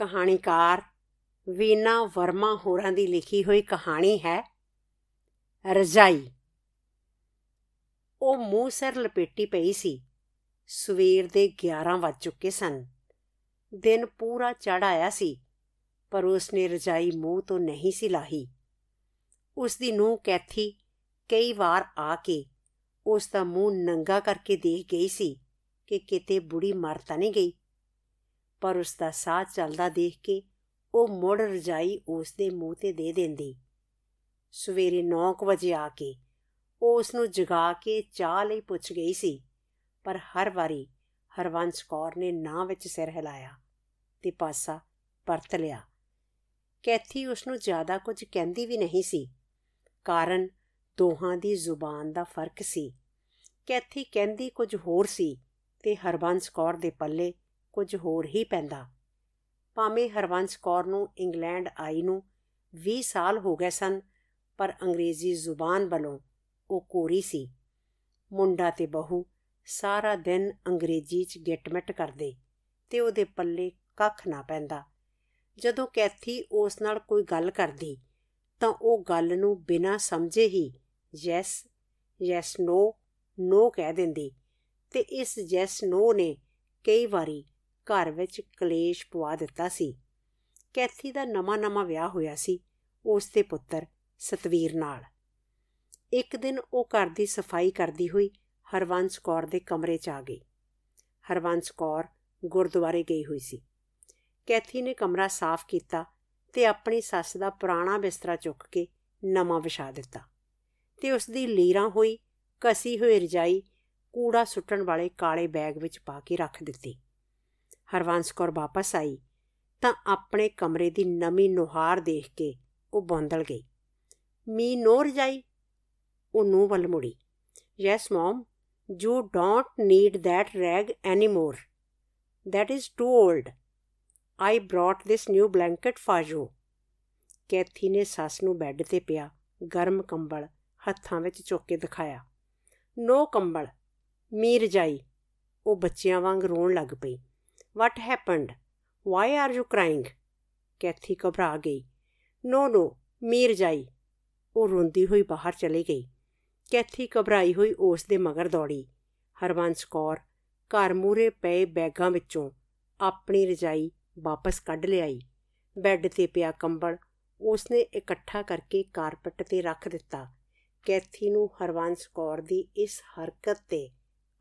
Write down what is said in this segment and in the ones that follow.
ਕਹਾਣੀਕਾਰ ਵੀਨਾ ਵਰਮਾ ਹੋਰਾਂ ਦੀ ਲਿਖੀ ਹੋਈ ਕਹਾਣੀ ਹੈ ਰਜਾਈ। ਉਹ ਮੂੰਹ ਸਿਰ ਲਪੇਟੀ ਪਈ ਸੀ। ਸਵੇਰ ਦੇ 11 ਵੱਜ ਚੁੱਕੇ ਸਨ। ਦਿਨ ਪੂਰਾ ਚੜ ਆਇਆ ਸੀ, ਪਰ ਉਸ ਨੇ ਰਜਾਈ ਮੂੰਹ ਤੋਂ ਨਹੀਂ ਸੀ ਲਾਹੀ। ਉਸ ਦੀ ਨੂੰਹ ਕੈਥੀ ਕਈ ਵਾਰ ਆ ਕੇ ਉਸ ਦਾ ਮੂੰਹ ਨੰਗਾ ਕਰਕੇ ਦੇਖ ਗਈ ਸੀ ਕਿ ਕਿਤੇ ਬੁੜੀ ਮਰ ਤਾਂ ਨਹੀਂ ਗਈ। ਪਰ ਉਸ ਦਾ ਸਾਹ ਚੱਲਦਾ ਦੇਖ ਕੇ ਉਹ ਮੁੜ ਰਜਾਈ ਉਸ ਦੇ ਮੂੰਹ ਤੇ ਦੇ ਦਿੰਦੀ। ਸਵੇਰੇ 9 ਵਜੇ ਆ ਕੇ ਉਹ ਉਸ ਨੂੰ ਜਗਾ ਕੇ ਚਾਹ ਲਈ ਪੁੱਛ ਗਈ ਸੀ, ਪਰ ਹਰ ਵਾਰੀ ਹਰਵੰਸ਼ ਕੌਰ ਨੇ ਨਾ ਵਿੱਚ ਸਿਰ ਹਿਲਾਇਆ ਤੇ ਪਾਸਾ ਪਰਤ ਲਿਆ। ਕੈਥੀ ਉਸ ਨੂੰ ਜ਼ਿਆਦਾ ਕੁਝ ਕਹਿੰਦੀ ਵੀ ਨਹੀਂ ਸੀ, ਕਾਰਨ ਦੋਹਾਂ ਦੀ ਜ਼ੁਬਾਨ ਦਾ ਫ਼ਰਕ ਸੀ। ਕੈਥੀ ਕਹਿੰਦੀ ਕੁਝ ਹੋਰ ਸੀ ਤੇ ਹਰਵੰਸ਼ ਕੌਰ ਦੇ ਪੱਲੇ ਕੁਝ ਹੋਰ ਹੀ ਪੈਂਦਾ। ਭਾਵੇਂ ਹਰਵੰਸ਼ ਕੌਰ ਨੂੰ ਇੰਗਲੈਂਡ ਆਈ ਨੂੰ 20 ਸਾਲ ਹੋ ਗਏ ਸਨ, ਪਰ ਅੰਗਰੇਜ਼ੀ ਜ਼ੁਬਾਨ ਵੱਲੋਂ ਉਹ ਕੋਰੀ ਸੀ। ਮੁੰਡਾ ਤੇ ਬਹੂ ਸਾਰਾ ਦਿਨ ਅੰਗਰੇਜ਼ੀ 'ਚ ਗਿਟਮਿਟ ਕਰਦੇ ਤੇ ਉਹਦੇ ਪੱਲੇ ਕੱਖ ਨਾ ਪੈਂਦਾ। ਜਦੋਂ ਕੈਥੀ ਉਸ ਨਾਲ ਕੋਈ ਗੱਲ ਕਰਦੀ, ਤਾਂ ਉਹ ਗੱਲ ਨੂੰ ਬਿਨਾਂ ਸਮਝੇ ਹੀ ਯੈਸ ਯੈਸ ਨੋ ਨੋ ਕਹਿ ਦਿੰਦੀ ਤੇ ਇਸ ਯੈਸ ਨੋ ਨੇ ਕਈ ਵਾਰੀ ਘਰ ਵਿੱਚ ਕਲੇਸ਼ ਪਵਾ ਦਿੱਤਾ ਸੀ। ਕੈਥੀ ਦਾ ਨਵਾਂ-ਨਵਾਂ ਵਿਆਹ ਹੋਇਆ ਸੀ ਉਸ ਦੇ ਪੁੱਤਰ ਸਤਵੀਰ ਨਾਲ। ਇੱਕ ਦਿਨ ਉਹ ਘਰ ਦੀ ਸਫ਼ਾਈ ਕਰਦੀ ਹੋਈ ਹਰਵੰਸ਼ ਕੌਰ ਦੇ ਕਮਰੇ 'ਚ ਆ ਗਈ। ਹਰਵੰਸ਼ ਕੌਰ ਗੁਰਦੁਆਰੇ ਗਈ ਹੋਈ ਸੀ। ਕੈਥੀ ਨੇ ਕਮਰਾ ਸਾਫ਼ ਕੀਤਾ ਤੇ ਆਪਣੀ ਸੱਸ ਦਾ ਪੁਰਾਣਾ ਬਿਸਤਰਾ ਚੁੱਕ ਕੇ ਨਵਾਂ ਵਿਛਾ ਦਿੱਤਾ ਤੇ ਉਸ ਦੀ ਲੀਰਾਂ ਹੋਈ ਕਸੀ ਹੋਈ ਰਜਾਈ ਕੂੜਾ ਸੁੱਟਣ ਵਾਲੇ ਕਾਲੇ ਬੈਗ ਵਿੱਚ ਪਾ ਕੇ ਰੱਖ ਦਿੱਤੀ। ਹਰਵੰਸ ਕੌਰ ਵਾਪਸ ਆਈ ਤਾਂ ਆਪਣੇ ਕਮਰੇ ਦੀ ਨਵੀਂ ਨੁਹਾਰ ਦੇਖ ਕੇ ਉਹ ਬੰਦਲ ਗਈ। ਮੀ ਨੋ ਰਜਾਈ, ਉਹ ਨੂੰ ਵੱਲ ਮੁੜੀ। Yes mum, you don't need that rag anymore that is too old I brought this new blanket for you. Kathy ਨੇ ਸੱਸ ਨੂੰ ਬੈੱਡ ਤੇ ਪਿਆ, ਗਰਮ ਕੰਬਲ ਹੱਥਾਂ ਵਿੱਚ ਚੁੱਕ ਕੇ ਦਿਖਾਇਆ। ਨੋ ਕੰਬਲ ਮੀਰ ਜਾਈ ਉਹ ਬੱਚਿਆਂ ਵਾਂਗ ਰੋਣ ਲੱਗ ਪਈ। What happened why are you crying Kathy ਘਬਰਾ ਗਈ। ਨੋ ਨੋ ਮੀਰ ਜਾਈ। ਉਹ ਰੋਂਦੀ ਹੋਈ ਬਾਹਰ ਚਲੀ ਗਈ। ਕੈਥੀ ਘਬਰਾਈ ਹੋਈ ਉਸ ਦੇ ਮਗਰ ਦੌੜੀ। ਹਰਵੰਸ ਕੌਰ ਘਰ ਮੂਰੇ ਪਏ ਬੈਗਾਂ ਵਿੱਚੋਂ ਆਪਣੀ ਰਜਾਈ ਵਾਪਸ ਕੱਢ ਲਿਆਈ। ਬੈੱਡ ਤੇ ਪਿਆ ਕੰਬਲ। ਉਸਨੇ ਇਕੱਠਾ ਕਰਕੇ ਕਾਰਪਟ ਤੇ ਰੱਖ ਦਿੱਤਾ। ਕੈਥੀ ਨੂੰ ਹਰਵੰਸ ਕੌਰ ਦੀ ਇਸ ਹਰਕਤ ਤੇ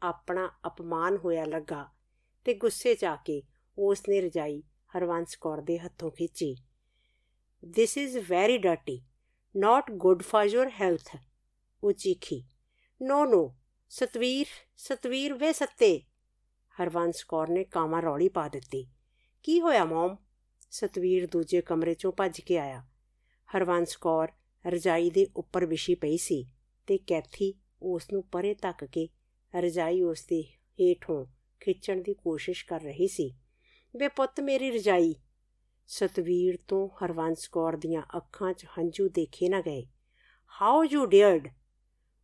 ਆਪਣਾ ਅਪਮਾਨ ਹੋਇਆ ਲੱਗਾ। ਤੇ ਗੁੱਸੇ 'ਚ ਆ ਕੇ ਉਸਨੇ ਰਜਾਈ ਹਰਵੰਸ ਕੌਰ ਦੇ ਹੱਥੋਂ ਖਿੱਚੀ। This is very dirty not good for your health ਉਹ ਚੀਖੀ। ਨੋ ਨੋ ਸਤਵੀਰ ਸਤਵੀਰ ਵੇ ਸੱਤੇ। ਹਰਵੰਸ ਕੌਰ ਨੇ ਕਾਮਾ ਰੌਲੀ ਪਾ ਦਿੱਤੀ। ਕੀ ਹੋਇਆ, ਮਮ? ਸਤਵੀਰ ਦੂਜੇ ਕਮਰੇ ਚੋਂ ਭੱਜ ਕੇ ਆਇਆ। ਹਰਵੰਸ ਕੌਰ ਰਜਾਈ ਦੇ ਉੱਪਰ ਵਿਛੀ ਪਈ ਸੀ ਤੇ ਕੈਥੀ ਉਸ ਨੂੰ ਪਰੇ ਧੱਕ ਕੇ ਰਜਾਈ ਉਸ ਦੇ ਹੇਠੋਂ ਖਿੱਚਣ ਦੀ ਕੋਸ਼ਿਸ਼ ਕਰ ਰਹੀ ਸੀ। ਵੇ ਪੁੱਤ ਮੇਰੀ ਰਜਾਈ ਸਤਵੀਰ ਤੋਂ ਹਰਵੰਸ ਕੌਰ ਦੀਆਂ ਅੱਖਾਂ 'ਚ ਹੰਝੂ ਦੇਖੇ ਨਾ ਗਏ। ਹਾਊ ਯੂ ਡੇਅਰਡ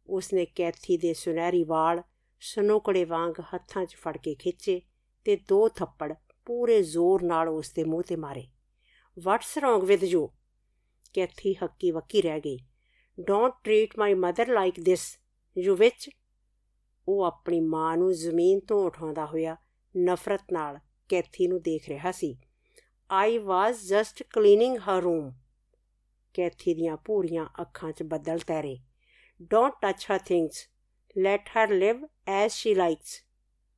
ਉਸਨੇ ਕੈਥੀ ਦੇ ਸੁਨਹਿਰੀ ਵਾਲ ਸਨੋਕੜੇ ਵਾਂਗ ਹੱਥਾਂ 'ਚ ਫੜ ਕੇ ਖਿੱਚੇ ਤੇ ਦੋ ਥੱਪੜ ਪੂਰੇ ਜ਼ੋਰ ਨਾਲ ਉਸ ਦੇ ਮੂੰਹ ਤੇ ਮਾਰੇ। What's wrong with you Kathy ਹੱਕੀ ਵੱਕੀ ਰਹਿ ਗਈ। Don't treat my mother like this you witch ਉਹ ਆਪਣੀ ਮਾਂ ਨੂੰ ਜ਼ਮੀਨ ਤੋਂ ਉਠਾਉਂਦਾ ਹੋਇਆ ਨਫ਼ਰਤ ਨਾਲ ਕੈਥੀ ਨੂੰ ਦੇਖ ਰਿਹਾ ਸੀ। I was just cleaning her room Cathy ਦੀਆਂ ਪੂਰੀਆਂ ਅੱਖਾਂ 'ਚ ਬੱਦਲ ਤੈਰੇ। Don't touch her things let her live as she likes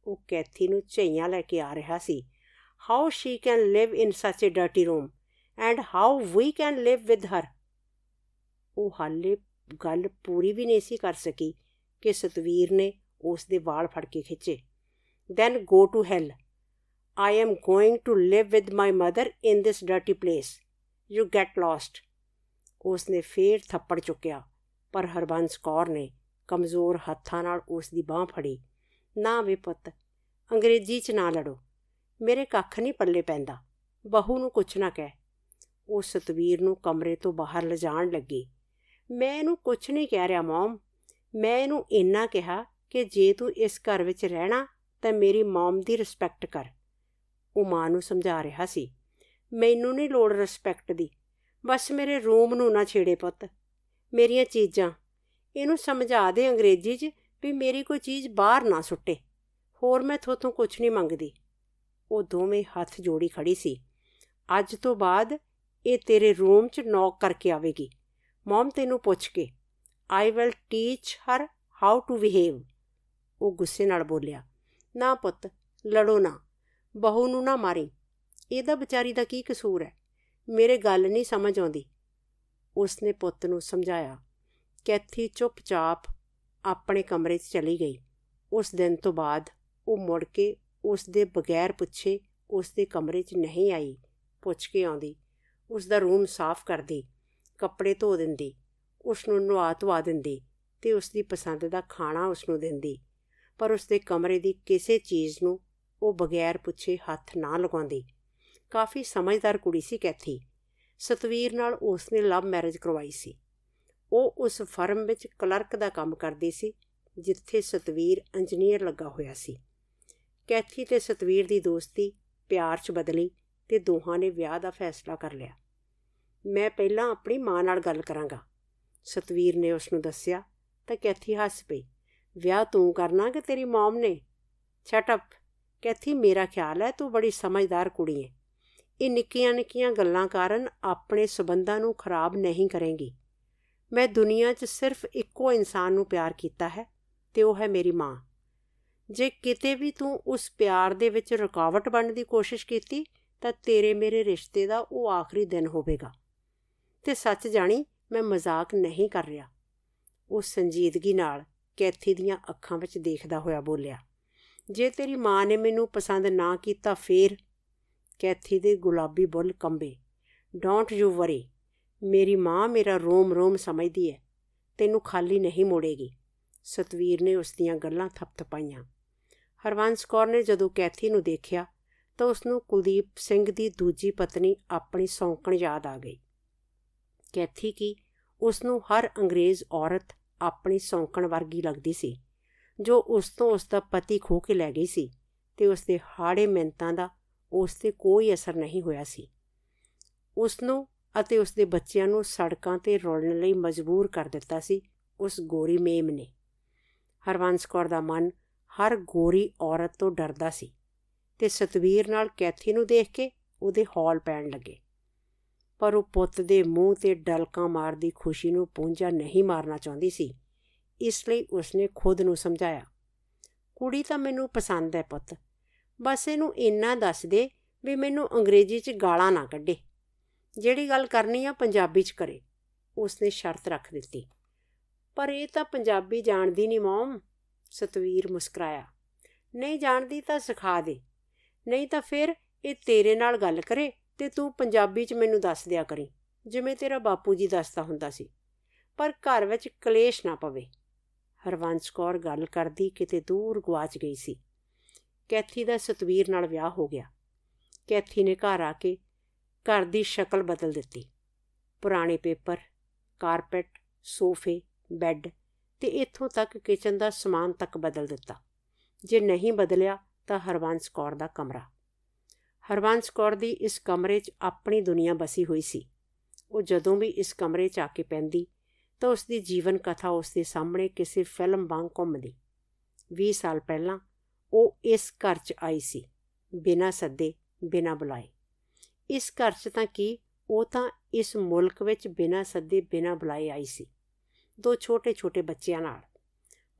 ਉਹ ਕੈਥੀ ਨੂੰ ਝਈਆਂ ਲੈ ਕੇ ਆ ਰਿਹਾ ਸੀ। How she can live in such a dirty room and how we can live with her ਉਹ ਹਾਲੇ ਗੱਲ ਪੂਰੀ ਵੀ ਨਹੀਂ ਸੀ ਕਰ ਸਕੀ ਕਿ ਸਤਵੀਰ ਨੇ ਉਸ ਦੇ ਵਾਲ ਫੜ ਕੇ ਖਿੱਚੇ। Then go to hell I am going to live with my mother in this dirty place you get lost ਉਸ ਨੇ ਫੇਰ ਥੱਪੜ ਚੁੱਕਿਆ, ਪਰ ਹਰਬੰਸ ਕੌਰ ਨੇ ਕਮਜ਼ੋਰ ਹੱਥਾਂ ਨਾਲ ਉਸ ਦੀ ਬਾਹ ਫੜੀ। ਨਾ ਵੇ ਪੁੱਤ, ਅੰਗਰੇਜ਼ੀ 'ਚ ਨਾ ਲੜੋ। ਮੇਰੇ ਕੱਖ ਨਹੀਂ ਪੱਲੇ ਪੈਂਦਾ। ਬਹੂ ਨੂੰ ਕੁਛ ਨਾ ਕਹਿ। ਉਹ ਸਤਵੀਰ ਨੂੰ ਕਮਰੇ ਤੋਂ ਬਾਹਰ ਲਿਜਾਣ ਲੱਗੀ। ਮੈਂ ਇਹਨੂੰ ਕੁਛ ਨਹੀਂ ਕਹਿ ਰਿਹਾ, ਮਮ। ਮੈਂ ਇਹਨੂੰ ਇੰਨਾ ਕਿਹਾ ਕਿ ਜੇ ਤੂੰ ਇਸ ਘਰ ਵਿੱਚ ਰਹਿਣਾ, ਤਾਂ ਮੇਰੀ ਮਮ ਦੀ ਰਿਸਪੈਕਟ ਕਰ। ਉਹ ਮਾਂ ਨੂੰ ਸਮਝਾ ਰਿਹਾ ਸੀ। ਮੈਨੂੰ ਨਹੀਂ ਲੋੜ ਰਿਸਪੈਕਟ ਦੀ। ਬਸ ਮੇਰੇ ਰੂਮ ਨੂੰ ਨਾ ਛੇੜੇ ਪੁੱਤ। ਮੇਰੀਆਂ ਚੀਜ਼ਾਂ। ਇਹਨੂੰ ਸਮਝਾ ਦੇ ਅੰਗਰੇਜ਼ੀ 'ਚ ਵੀ ਮੇਰੀ ਕੋਈ ਚੀਜ਼ ਬਾਹਰ ਨਾ ਸੁੱਟੇ। ਹੋਰ ਮੈਂ ਥੋਥੋਂ ਕੁਝ ਨਹੀਂ ਮੰਗਦੀ। ਉਹ ਦੋਵੇਂ ਹੱਥ ਜੋੜੀ ਖੜੀ ਸੀ। ਅੱਜ ਤੋਂ ਬਾਅਦ ਇਹ ਤੇਰੇ ਰੂਮ 'ਚ ਨੌਕ ਕਰਕੇ ਆਵੇਗੀ। ਮਮ ਤੈਨੂੰ ਪੁੱਛ ਕੇ I will teach her how to behave ਉਹ ਗੁੱਸੇ ਨਾਲ ਬੋਲਿਆ, ਨਾ ਪੁੱਤ, ਲੜੋ ਨਾ, ਬਹੂ ਨੂੰ ਨਾ ਮਾਰੀ। ਇਹਦਾ ਵਿਚਾਰੀ ਦਾ ਕੀ ਕਸੂਰ ਹੈ? ਮੇਰੇ ਗੱਲ ਨਹੀਂ ਸਮਝ ਆਉਂਦੀ। ਉਸਨੇ ਪੁੱਤ ਨੂੰ ਸਮਝਾਇਆ ਕੈਥੀ ਚੁੱਪਚਾਪ ਆਪਣੇ ਕਮਰੇ 'ਚ ਚਲੀ ਗਈ। ਉਸ ਦਿਨ ਤੋਂ ਬਾਅਦ ਉਹ ਮੁੜ ਕੇ ਉਸ ਦੇ ਬਗੈਰ ਪੁੱਛੇ ਉਸ ਦੇ ਕਮਰੇ 'ਚ ਨਹੀਂ ਆਈ, ਪੁੱਛ ਕੇ ਆਉਂਦੀ। ਉਸ ਦਾ ਰੂਮ ਸਾਫ਼ ਕਰਦੀ, ਕੱਪੜੇ ਧੋ ਦਿੰਦੀ ਉਸ ਨੂੰ ਨਵਾ ਧਵਾ ਦਿੰਦੀ ਤੇ ਉਸ ਦੀ ਪਸੰਦ ਦਾ ਖਾਣਾ ਉਸ ਨੂੰ ਦਿੰਦੀ। ਪਰ ਉਸ ਦੇ ਕਮਰੇ ਦੀ ਕਿਸੇ ਚੀਜ਼ ਨੂੰ ਉਹ ਬਗੈਰ ਪੁੱਛੇ ਹੱਥ ਨਾ ਲਗਾਉਂਦੀ। ਕਾਫੀ ਸਮਝਦਾਰ ਕੁੜੀ ਸੀ ਕੈਥੀ। ਸਤਵੀਰ ਨਾਲ ਉਸ ਨੇ ਲਵ ਮੈਰਿਜ ਕਰਵਾਈ ਸੀ। ਉਹ ਉਸ ਫਰਮ ਵਿੱਚ ਕਲਰਕ ਦਾ ਕੰਮ ਕਰਦੀ ਸੀ, ਜਿੱਥੇ ਸਤਵੀਰ ਇੰਜੀਨੀਅਰ ਲੱਗਾ ਹੋਇਆ ਸੀ। ਕੈਥੀ ਤੇ ਸਤਵੀਰ ਦੀ ਦੋਸਤੀ ਪਿਆਰ 'ਚ ਬਦਲੀ ਤੇ ਦੋਹਾਂ ਨੇ ਵਿਆਹ ਦਾ ਫੈਸਲਾ ਕਰ ਲਿਆ। ਮੈਂ ਪਹਿਲਾਂ ਆਪਣੀ ਮਾਂ ਨਾਲ ਗੱਲ ਕਰਾਂਗਾ, ਸਤਵੀਰ ਨੇ ਉਸ ਨੂੰ ਦੱਸਿਆ ਤਾਂ ਕੈਥੀ ਹੱਸ ਪਈ। ਵਿਆਹ ਤੂੰ ਕਰਨਾ ਕਿ ਤੇਰੀ ਮਮ ਨੇ? ਛਟ ਅਪ ਕੈਥੀ ਮੇਰਾ ਖਿਆਲ ਹੈ ਤੂੰ ਬੜੀ ਸਮਝਦਾਰ ਕੁੜੀ ਹੈ ਇਹ ਨਿੱਕੀਆਂ ਨਿੱਕੀਆਂ ਗੱਲਾਂ ਕਾਰਨ ਆਪਣੇ ਸਬੰਧਾਂ ਨੂੰ ਖਰਾਬ ਨਹੀਂ ਕਰੇਂਗੀ। ਮੈਂ ਦੁਨੀਆ 'ਚ ਸਿਰਫ ਇੱਕੋ ਇਨਸਾਨ ਨੂੰ ਪਿਆਰ ਕੀਤਾ ਹੈ ਤੇ ਉਹ ਹੈ ਮੇਰੀ ਮਾਂ। ਜੇ ਕਿਤੇ ਵੀ ਤੂੰ ਉਸ ਪਿਆਰ ਦੇ ਵਿੱਚ ਰੁਕਾਵਟ ਬਣਨ ਦੀ ਕੋਸ਼ਿਸ਼ ਕੀਤੀ, ਤਾਂ ਤੇਰੇ ਮੇਰੇ ਰਿਸ਼ਤੇ ਦਾ ਉਹ ਆਖਰੀ ਦਿਨ ਹੋਵੇਗਾ। ਤੇ ਸੱਚ ਜਾਣੀ, ਮੈਂ ਮਜ਼ਾਕ ਨਹੀਂ ਕਰ ਰਿਹਾ। ਉਹ ਸੰਜੀਦਗੀ ਨਾਲ ਕੈਥੀ ਦੀਆਂ ਅੱਖਾਂ ਵਿੱਚ ਦੇਖਦਾ ਹੋਇਆ ਬੋਲਿਆ, ਜੇ ਤੇਰੀ ਮਾਂ ਨੇ ਮੈਨੂੰ ਪਸੰਦ ਨਾ ਕੀਤਾ ਫੇਰ? ਕੈਥੀ ਦੇ ਗੁਲਾਬੀ ਬੁੱਲ ਕੰਬੇ ਡੋਂਟ ਯੂ ਵਰੀ ਮੇਰੀ ਮਾਂ ਮੇਰਾ ਰੋਮ ਰੋਮ ਸਮਝਦੀ ਹੈ ਤੈਨੂੰ ਖਾਲੀ ਨਹੀਂ ਮੋੜੇਗੀ। ਸਤਵੀਰ ਨੇ ਉਸ ਦੀਆਂ ਗੱਲਾਂ ਥਪਥਪਾਈਆਂ। ਹਰਵੰਸ ਕੌਰ ਨੇ ਜਦੋਂ ਕੈਥੀ ਨੂੰ ਦੇਖਿਆ, ਤਾਂ ਉਸ ਨੂੰ ਕੁਲਦੀਪ ਸਿੰਘ ਦੀ ਦੂਜੀ ਪਤਨੀ ਆਪਣੀ ਸੌਂਕਣ ਯਾਦ ਆ ਗਈ। ਕੈਥੀ ਕੀ, ਉਸ ਨੂੰ ਹਰ ਅੰਗਰੇਜ਼ ਔਰਤ ਆਪਣੀ ਸੌਂਕਣ ਵਰਗੀ ਲੱਗਦੀ ਸੀ, ਜੋ ਉਸ ਤੋਂ ਉਸ ਦਾ ਪਤੀ ਖੋ ਕੇ ਲੈ ਗਈ ਸੀ ਤੇ ਉਸ ਦੇ ਹਾੜੇ ਮਿੰਤਾਂ ਦਾ ਉਸ ਤੇ ਕੋਈ ਅਸਰ ਨਹੀਂ ਹੋਇਆ ਸੀ। ਉਸ ਨੂੰ ਅਤੇ ਉਸ ਦੇ ਬੱਚਿਆਂ ਨੂੰ ਸੜਕਾਂ ਤੇ ਰੋਲਣ ਲਈ ਮਜਬੂਰ ਕਰ ਦਿੱਤਾ ਸੀ ਉਸ ਗੋਰੀ ਮੇਮ ਨੇ। ਹਰਵੰਸ ਕੌਰ ਦਾ ਮਨ ਹਰ ਗੋਰੀ ਔਰਤ ਤੋਂ ਡਰਦਾ ਸੀ ਤੇ ਸਤਵੀਰ ਨਾਲ ਕੈਥੀ ਨੂੰ ਦੇਖ ਕੇ ਉਹਦੇ ਹੌਲ ਪੈਣ ਲੱਗੇ। ਪਰ ਉਹ ਪੁੱਤ ਦੇ ਮੂੰਹ ਤੇ ਡਲਕਾਂ ਮਾਰਦੀ ਖੁਸ਼ੀ ਨੂੰ ਪੂੰਝਾ ਨਹੀਂ ਮਾਰਨਾ ਚਾਹੁੰਦੀ ਸੀ। ਇਸ ਲਈ ਉਸਨੇ ਖੁਦ ਨੂੰ ਸਮਝਾਇਆ, ਕੁੜੀ ਤਾਂ ਮੈਨੂੰ ਪਸੰਦ ਹੈ ਪੁੱਤ, ਬਸ ਇਹਨੂੰ ਇੰਨਾ ਦੱਸ ਦੇ ਵੀ ਮੈਨੂੰ ਅੰਗਰੇਜ਼ੀ 'ਚ ਗਾਲਾਂ ਨਾ ਕੱਢੇ। ਜਿਹੜੀ ਗੱਲ ਕਰਨੀ ਆ ਪੰਜਾਬੀ 'ਚ ਕਰੇ। ਉਸਨੇ ਸ਼ਰਤ ਰੱਖ ਦਿੱਤੀ। ਪਰ ਇਹ ਤਾਂ ਪੰਜਾਬੀ ਜਾਣਦੀ ਨਹੀਂ ਮਮ, ਸਤਵੀਰ ਮੁਸਕਰਾਇਆ। ਨਹੀਂ ਜਾਣਦੀ ਤਾਂ ਸਿਖਾ ਦੇ, ਨਹੀਂ ਤਾਂ ਫਿਰ ਇਹ ਤੇਰੇ ਨਾਲ ਗੱਲ ਕਰੇ ਤੇ ਤੂੰ ਪੰਜਾਬੀ 'ਚ ਮੈਨੂੰ ਦੱਸ ਦਿਆ ਕਰੀ, ਜਿਵੇਂ ਤੇਰਾ ਬਾਪੂ ਜੀ ਦੱਸਦਾ ਹੁੰਦਾ ਸੀ। ਪਰ ਘਰ ਵਿੱਚ ਕਲੇਸ਼ ਨਾ ਪਵੇ। ਹਰਵੰਸ਼ ਕੌਰ ਗੱਲ ਕਰਦੀ ਕਿਤੇ ਦੂਰ ਗਵਾਚ ਗਈ ਸੀ। ਕੈਥੀ ਦਾ ਸਤਵੀਰ ਨਾਲ ਵਿਆਹ ਹੋ ਗਿਆ। ਕੈਥੀ ਨੇ ਘਰ ਆ ਕੇ ਘਰ ਦੀ ਸ਼ਕਲ ਬਦਲ ਦਿੱਤੀ। ਪੁਰਾਣੇ ਪੇਪਰ, ਕਾਰਪੈਟ, ਸੋਫੇ, ਬੈੱਡ ਤੇ ਇੱਥੋਂ ਤੱਕ ਕਿਚਨ ਦਾ ਸਮਾਨ ਤੱਕ ਬਦਲ ਦਿੱਤਾ। ਜੇ ਨਹੀਂ ਬਦਲਿਆ ਤਾਂ ਹਰਵੰਸ਼ ਕੌਰ ਦਾ ਕਮਰਾ। ਹਰਵੰਸ਼ ਕੌਰ ਦੀ ਇਸ ਕਮਰੇ 'ਚ ਆਪਣੀ ਦੁਨੀਆ ਬਸੀ ਹੋਈ ਸੀ। ਉਹ ਜਦੋਂ ਵੀ ਇਸ ਕਮਰੇ 'ਚ ਆ ਕੇ ਪੈਂਦੀ ਤਾਂ ਉਸ ਦੀ ਜੀਵਨ ਕਥਾ ਉਸ ਦੇ ਸਾਹਮਣੇ ਕਿਸੇ ਫਿਲਮ ਵਾਂਗ ਘੁੰਮਦੀ। 20 ਸਾਲ ਪਹਿਲਾਂ ਉਹ ਇਸ ਘਰ 'ਚ ਆਈ ਸੀ, ਬਿਨਾਂ ਸੱਦੇ, ਬਿਨਾਂ ਬੁਲਾਏ। ਇਸ ਘਰ 'ਚ ਤਾਂ ਕੀ, ਉਹ ਤਾਂ ਇਸ ਮੁਲਕ ਵਿੱਚ ਬਿਨਾਂ ਸੱਦੇ, ਬਿਨਾਂ ਬੁਲਾਏ ਆਈ ਸੀ। ਦੋ ਛੋਟੇ-ਛੋਟੇ ਬੱਚਿਆਂ ਨਾਲ,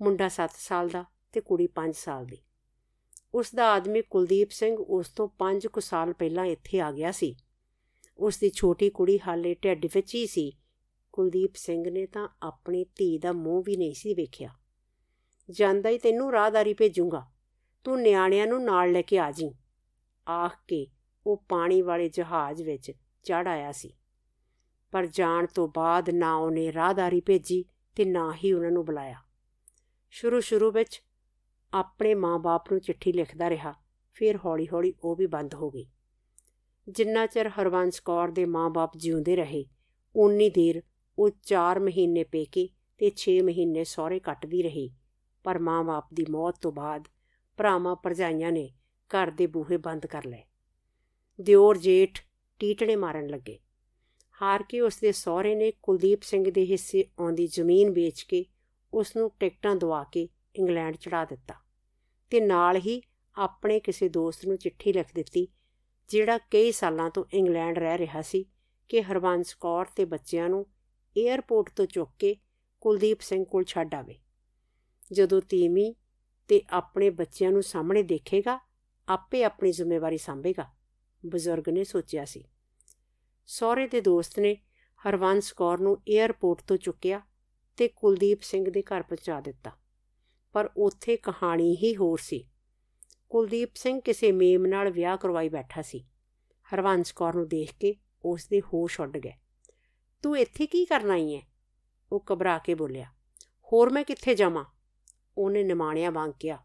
ਮੁੰਡਾ 7 ਸਾਲ ਦਾ ਤੇ ਕੁੜੀ 5 ਸਾਲ ਦੀ। ਉਸ ਦਾ ਆਦਮੀ ਕੁਲਦੀਪ ਸਿੰਘ ਉਸ ਤੋਂ 5 ਕੁ ਸਾਲ ਪਹਿਲਾਂ ਇੱਥੇ ਆ ਗਿਆ ਸੀ। ਉਸ ਦੀ ਛੋਟੀ ਕੁੜੀ ਹਾਲੇ ਢਿੱਡ ਵਿੱਚ ਹੀ ਸੀ। ਕੁਲਦੀਪ ਸਿੰਘ ਨੇ ਤਾਂ ਆਪਣੀ ਧੀ ਦਾ ਮੂੰਹ ਵੀ ਨਹੀਂ ਸੀ ਵੇਖਿਆ। ਜਾਂਦਾ ਹੀ ਤੈਨੂੰ ਰਾਹਦਾਰੀ ਭੇਜੂਗਾ। ਤੂੰ ਨਿਆਣਿਆਂ ਨੂੰ ਨਾਲ ਲੈ ਕੇ ਆ ਜੀ। ਆਖ ਕੇ ਉਹ ਪਾਣੀ ਵਾਲੇ ਜਹਾਜ਼ ਵਿੱਚ ਚੜ ਆਇਆ ਸੀ। ਪਰ ਜਾਣ ਤੋਂ ਬਾਅਦ ਨਾ ਉਹਨੇ ਰਾਹਦਾਰੀ ਭੇਜੀ ਤੇ ਨਾ ਹੀ ਉਹਨਾਂ ਨੂੰ ਬੁਲਾਇਆ। ਸ਼ੁਰੂ ਸ਼ੁਰੂ ਵਿੱਚ ਆਪਣੇ ਮਾਂ-ਬਾਪ ਨੂੰ ਚਿੱਠੀ ਲਿਖਦਾ ਰਿਹਾ। ਫਿਰ ਹੌਲੀ-ਹੌਲੀ ਉਹ ਵੀ ਬੰਦ ਹੋ ਗਈ। ਜਿੰਨਾ ਚਿਰ ਹਰਵੰਸ ਕੌਰ ਦੇ ਮਾਂ-ਬਾਪ ਜਿਉਂਦੇ ਰਹੇ ਉਨੀ ਦੇਰ ਉਹ 4 ਮਹੀਨੇ ਪੇਕੇ ਤੇ 6 ਮਹੀਨੇ ਸਹੁਰੇ ਕੱਟਦੀ ਰਹੀ। ਪਰ ਮਾਂ-ਬਾਪ ਦੀ ਮੌਤ ਤੋਂ ਬਾਅਦ ਭਰਾਵਾਂ ਪਰਜਾਈਆਂ ਨੇ ਘਰ ਦੇ ਬੂਹੇ ਬੰਦ ਕਰ ਲਏ। ਦਿਓਰ ਜੇਠ ਟੀਟਣੇ ਮਾਰਨ ਲੱਗੇ। ਹਾਰ ਕੇ ਉਸ ਦੇ ਸਹੁਰੇ ਨੇ ਕੁਲਦੀਪ ਸਿੰਘ ਦੇ ਹਿੱਸੇ ਆਉਂਦੀ ਜ਼ਮੀਨ ਵੇਚ ਕੇ ਉਸ ਨੂੰ ਟਿਕਟਾਂ ਦਵਾ ਕੇ ਇੰਗਲੈਂਡ ਚੜਾ ਦਿੱਤਾ ਤੇ ਨਾਲ ਹੀ ਆਪਣੇ ਕਿਸੇ ਦੋਸਤ ਨੂੰ ਚਿੱਠੀ ਲਿਖ ਦਿੱਤੀ, ਜਿਹੜਾ ਕਈ ਸਾਲਾਂ ਤੋਂ ਇੰਗਲੈਂਡ ਰਹਿ ਰਿਹਾ ਸੀ ਕਿ ਹਰਵੰਸ ਕੌਰ ਤੇ ਬੱਚਿਆਂ ਨੂੰ 에ਅਰਪੋਰਟ ਤੋਂ ਚੁੱਕ ਕੇ ਕੁਲਦੀਪ ਸਿੰਘ ਕੋਲ ਛੱਡ ਆਵੇ। ਜਦੋਂ ਤੀਮੀ ਤੇ ਆਪਣੇ ਬੱਚਿਆਂ ਨੂੰ ਸਾਹਮਣੇ ਦੇਖੇਗਾ, ਆਪੇ ਆਪਣੀ ਜ਼ਿੰਮੇਵਾਰੀ ਸੰਭੇਗਾ, ਬਜ਼ੁਰਗ ਨੇ ਸੋਚਿਆ ਸੀ। ਸਹੁਰੇ ਦੇ ਦੋਸਤ ਨੇ ਹਰਵੰਸ ਕੌਰ ਨੂੰ 에ਅਰਪੋਰਟ ਤੋਂ ਚੁੱਕਿਆ ਤੇ ਕੁਲਦੀਪ ਸਿੰਘ ਦੇ ਘਰ ਪਹੁੰਚਾ ਦਿੱਤਾ। ਪਰ ਉੱਥੇ ਕਹਾਣੀ ਹੀ ਹੋਰ ਸੀ। ਕੁਲਦੀਪ ਸਿੰਘ ਕਿਸੇ ਮੇਮ ਨਾਲ ਵਿਆਹ ਕਰਵਾਈ ਬੈਠਾ ਸੀ। ਹਰਵੰਸ ਕੌਰ ਨੂੰ ਦੇਖ ਕੇ ਉਸ ਦੇ ਹੋਸ਼ ਉੱਡ ਗਏ। ਤੂੰ ਇੱਥੇ ਕੀ ਕਰਨ ਆਈ ਹੈ ਉਹ ਘਬਰਾ ਕੇ ਬੋਲਿਆ। ਹੋਰ ਮੈਂ ਕਿੱਥੇ ਜਾਵਾਂ? ਉਹਨੇ ਨਿਮਾਣਿਆ ਵਾਂਗ ਕਿਹਾ।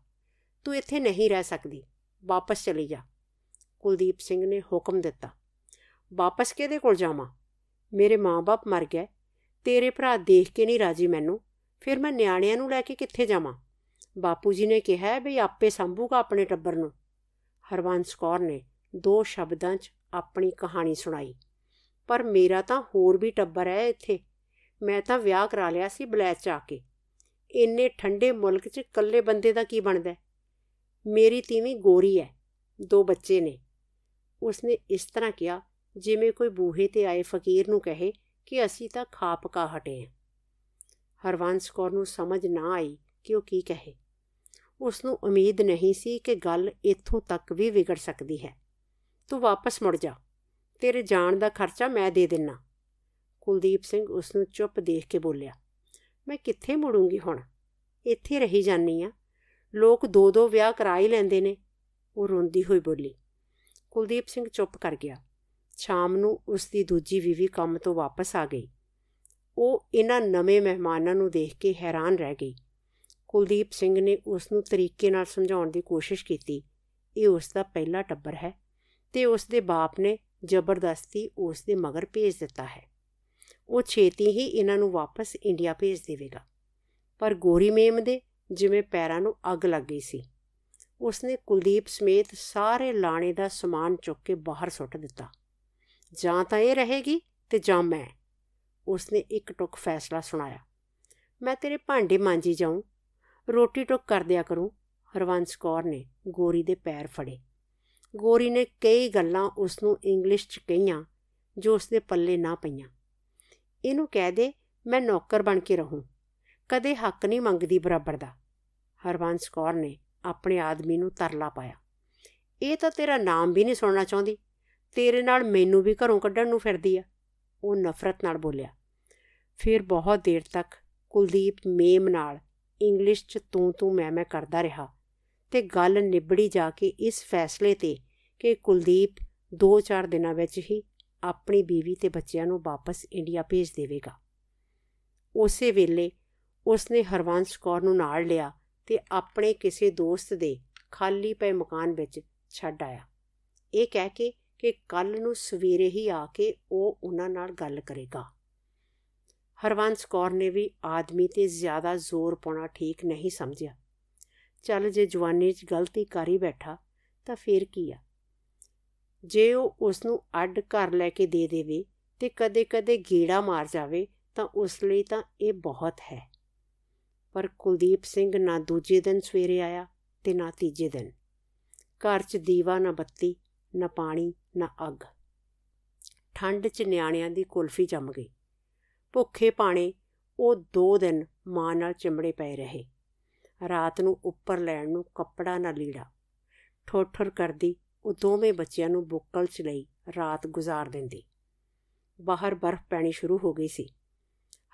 ਤੂੰ ਇੱਥੇ ਨਹੀਂ ਰਹਿ ਸਕਦੀ। ਵਾਪਸ ਚਲੀ ਜਾ। ਕੁਲਦੀਪ ਸਿੰਘ ਨੇ ਹੁਕਮ ਦਿੱਤਾ। ਵਾਪਸ ਕਿਹਦੇ ਕੋਲ ਜਾਵਾਂ? ਮੇਰੇ ਮਾਂ-ਬਾਪ ਮਰ ਗਏ। ਤੇਰੇ ਭਰਾ ਦੇਖ ਕੇ ਨਹੀਂ ਰਾਜੀ ਮੈਨੂੰ। ਫਿਰ ਮੈਂ ਨਿਆਣਿਆਂ ਨੂੰ ਲੈ ਕੇ ਕਿੱਥੇ ਜਾਵਾਂ? ਬਾਪੂ ਜੀ ਨੇ ਕਿਹਾ ਵੀ ਆਪੇ ਸੰਭੂਗਾ ਆਪਣੇ ਟੱਬਰ ਨੂੰ। ਹਰਵੰਸ ਕੌਰ ਨੇ ਦੋ ਸ਼ਬਦਾਂ 'ਚ ਆਪਣੀ ਕਹਾਣੀ ਸੁਣਾਈ। ਪਰ ਮੇਰਾ ਤਾਂ ਹੋਰ ਵੀ ਟੱਬਰ ਹੈ ਇੱਥੇ। ਮੈਂ ਤਾਂ ਵਿਆਹ ਕਰਾ ਲਿਆ ਸੀ ਬਲੈਚ ਚ ਆ ਕੇ। ਇੰਨੇ ਠੰਡੇ ਮੁਲਕ 'ਚ ਇਕੱਲੇ ਬੰਦੇ ਦਾ ਕੀ ਬਣਦਾ ਮੇਰੀ ਤੀਵੀਂ ਗੋਰੀ ਹੈ, ਦੋ ਬੱਚੇ ਨੇ। ਉਸਨੇ ਇਸ ਤਰ੍ਹਾਂ ਕਿਹਾ, ਜਿਵੇਂ ਕੋਈ ਬੂਹੇ ਤੇ ਆਏ ਫਕੀਰ ਨੂੰ ਕਹੇ ਕਿ ਅਸੀਂ ਤਾਂ ਖਾ ਪਕਾ ਹਟੇ ਹਾਂ। ਹਰਵੰਸ ਕੌਰ ਨੂੰ ਸਮਝ ਨਾ ਆਈ ਕਿ ਉਹ ਕੀ ਕਹੇ। ਉਸ ਨੂੰ ਉਮੀਦ ਨਹੀਂ ਸੀ ਕਿ ਗੱਲ ਇੱਥੋਂ ਤੱਕ ਵੀ ਵਿਗੜ ਸਕਦੀ ਹੈ। ਤੂੰ ਵਾਪਸ ਮੁੜ ਜਾ। ਤੇਰੇ ਜਾਣ ਦਾ ਖਰਚਾ ਮੈਂ ਦੇ ਦਿੰਨਾ। ਕੁਲਦੀਪ ਸਿੰਘ ਉਸ ਨੂੰ ਚੁੱਪ ਦੇਖ ਕੇ ਬੋਲਿਆ, ਮੈਂ ਕਿੱਥੇ ਮੁੜੂੰਗੀ ਹੁਣ? ਇੱਥੇ ਰਹੀ ਜਾਨੀ ਆ। ਲੋਕ ਦੋ ਦੋ ਵਿਆਹ ਕਰਾ ਹੀ ਲੈਂਦੇ ਨੇ। ਉਹ ਰੋਂਦੀ ਹੋਈ ਬੋਲੀ। ਕੁਲਦੀਪ ਸਿੰਘ ਚੁੱਪ ਕਰ ਗਿਆ। ਸ਼ਾਮ ਨੂੰ ਉਸ ਦੀ ਦੂਜੀ ਵੀਵੀ ਕੰਮ ਤੋਂ ਵਾਪਸ ਆ ਗਈ। ਉਹ ਇਹਨਾਂ ਨਵੇਂ ਮਹਿਮਾਨਾਂ ਨੂੰ ਦੇਖ ਕੇ ਹੈਰਾਨ ਰਹਿ ਗਈ। ਕੁਲਦੀਪ ਸਿੰਘ ਨੇ ਉਸ ਨੂੰ ਤਰੀਕੇ ਨਾਲ ਸਮਝਾਉਣ ਦੀ ਕੋਸ਼ਿਸ਼ ਕੀਤੀ। ਇਹ ਉਸ ਦਾ ਪਹਿਲਾ ਟੱਬਰ ਹੈ ਤੇ ਉਸ ਦੇ ਬਾਪ ਨੇ ਜ਼ਬਰਦਸਤੀ ਉਸ ਦੇ ਮਗਰ ਭੇਜ ਦਿੱਤਾ ਹੈ। ਉਹ ਛੇਤੀ ਹੀ ਇਹਨਾਂ ਨੂੰ ਵਾਪਸ ਇੰਡੀਆ ਭੇਜ ਦੇਵੇਗਾ। ਪਰ ਗੋਰੀ ਮੇਮ ਦੇ ਜਿਵੇਂ ਪੈਰਾਂ ਨੂੰ ਅੱਗ ਲੱਗ ਗਈ ਸੀ। ਉਸਨੇ ਕੁਲਦੀਪ ਸਮੇਤ ਸਾਰੇ ਲਾਣੇ ਦਾ ਸਮਾਨ ਚੁੱਕ ਕੇ ਬਾਹਰ ਸੁੱਟ ਦਿੱਤਾ। ਜਾਂ ਤਾਂ ਇਹ ਰਹੇਗੀ ਤੇ ਜਾਂ ਮੈਂ। ਉਸਨੇ ਇੱਕ ਟੁਕ ਫੈਸਲਾ ਸੁਣਾਇਆ। ਮੈਂ ਤੇਰੇ ਭਾਂਡੇ ਮਾਂਜੀ ਜਾਉਂ ਰੋਟੀ ਟੁਕ ਕਰ ਦਿਆ ਕਰੂੰ। ਹਰਵੰਸ ਕੌਰ ਨੇ ਗੋਰੀ ਦੇ ਪੈਰ ਫੜੇ। ਗੋਰੀ ਨੇ ਕਈ ਗੱਲਾਂ ਉਸ ਨੂੰ ਇੰਗਲਿਸ਼ 'ਚ ਕਹੀਆਂ, ਜੋ ਉਸ ਦੇ ਪੱਲੇ ਨਾ ਪਈਆਂ। ਇਹਨੂੰ ਕਹਿ ਦੇ, ਮੈਂ ਨੌਕਰ ਬਣ ਕੇ ਰਹੂੰ। ਕਦੇ ਹੱਕ ਨਹੀਂ ਮੰਗਦੀ ਬਰਾਬਰ ਦਾ। ਹਰਵੰਸ ਕੌਰ ਨੇ ਆਪਣੇ ਆਦਮੀ ਨੂੰ ਤਰਲਾ ਪਾਇਆ। ਇਹ ਤਾਂ ਤੇਰਾ ਨਾਮ ਵੀ ਨਹੀਂ ਸੁਣਨਾ ਚਾਹੁੰਦੀ। ਤੇਰੇ ਨਾਲ ਮੈਨੂੰ ਵੀ ਘਰੋਂ ਕੱਢਣ ਨੂੰ ਫਿਰਦੀ ਆ। ਉਹ ਨਫ਼ਰਤ ਨਾਲ ਬੋਲਿਆ। ਫਿਰ ਬਹੁਤ ਦੇਰ ਤੱਕ ਕੁਲਦੀਪ ਮੇਮ ਨਾਲ ਇੰਗਲਿਸ਼ 'ਚ ਤੂੰ ਤੂੰ ਮੈਂ ਮੈਂ ਕਰਦਾ ਰਿਹਾ। ਤੇ ਗੱਲ ਨਿਬੜੀ ਜਾ ਕੇ ਇਸ ਫੈਸਲੇ ਤੇ ਕਿ ਕੁਲਦੀਪ 2-4 ਦਿਨਾਂ ਵਿੱਚ ਹੀ ਆਪਣੀ ਬੀਵੀ ਤੇ ਬੱਚਿਆਂ ਨੂੰ ਵਾਪਸ ਇੰਡੀਆ ਭੇਜ ਦੇਵੇਗਾ। ਉਸੇ ਵੇਲੇ ਉਸਨੇ ਹਰਵੰਸ ਕੌਰ ਨੂੰ ਨਾਲ ਲਿਆ ਤੇ ਆਪਣੇ ਕਿਸੇ ਦੋਸਤ ਦੇ ਖਾਲੀ ਪਏ ਮਕਾਨ ਵਿੱਚ ਛੱਡ ਆਇਆ। ਇਹ ਕਹਿ ਕੇ ਕਿ ਕੱਲ ਨੂੰ ਸਵੇਰੇ ਹੀ ਆ ਕੇ ਉਹ ਉਹਨਾਂ ਨਾਲ ਗੱਲ ਕਰੇਗਾ। ਹਰਵੰਸ ਕੌਰ ਨੇ ਵੀ ਆਦਮੀ ਤੇ ਜ਼ਿਆਦਾ ਜ਼ੋਰ ਪਾਉਣਾ ਠੀਕ ਨਹੀਂ ਸਮਝਿਆ। ਚੱਲ ਜੇ ਜਵਾਨੀ 'ਚ ਗਲਤੀ ਕਰ ਹੀ ਬੈਠਾ, ਤਾਂ ਫੇਰ ਕੀ ਆ? ਜੇ ਉਹ ਉਸ ਨੂੰ ਅੱਡ ਘਰ ਲੈ ਕੇ ਦੇ ਦੇਵੇ ਤੇ ਕਦੇ-ਕਦੇ ਗੀੜਾ ਮਾਰ ਜਾਵੇ, ਤਾਂ ਉਸ ਲਈ ਤਾਂ ਇਹ ਬਹੁਤ ਹੈ। ਪਰ ਕੁਲਦੀਪ ਸਿੰਘ ਨਾ ਦੂਜੇ ਦਿਨ ਸਵੇਰੇ ਆਇਆ ਤੇ ਨਾ ਤੀਜੇ ਦਿਨ। ਘਰ 'ਚ ਦੀਵਾ, ਨਾ ਬੱਤੀ, ਨਾ ਪਾਣੀ, ਨਾ ਅੱਗ। ਠੰਡ 'ਚ ਨਿਆਣਿਆਂ ਦੀ ਕੁਲਫੀ ਜੰਮ ਗਈ। ਭੁੱਖੇ ਪਾਣੇ, ਉਹ ਦੋ ਦਿਨ ਮਾਂ ਨਾਲ ਚਿੰਬੜੇ ਪਏ ਰਹੇ। ਰਾਤ ਨੂੰ ਉੱਪਰ ਲੈਣ ਨੂੰ ਕੱਪੜਾ ਨਾ ਲੀੜਾ। ਠੋਠਰ ਕਰਦੀ, ਉਹ ਦੋਵੇਂ ਬੱਚਿਆਂ ਨੂੰ ਬੁੱਕਲ 'ਚ ਲਈ ਰਾਤ ਗੁਜ਼ਾਰ ਦਿੰਦੀ। ਬਾਹਰ ਬਰਫ਼ ਪੈਣੀ ਸ਼ੁਰੂ ਹੋ ਗਈ ਸੀ।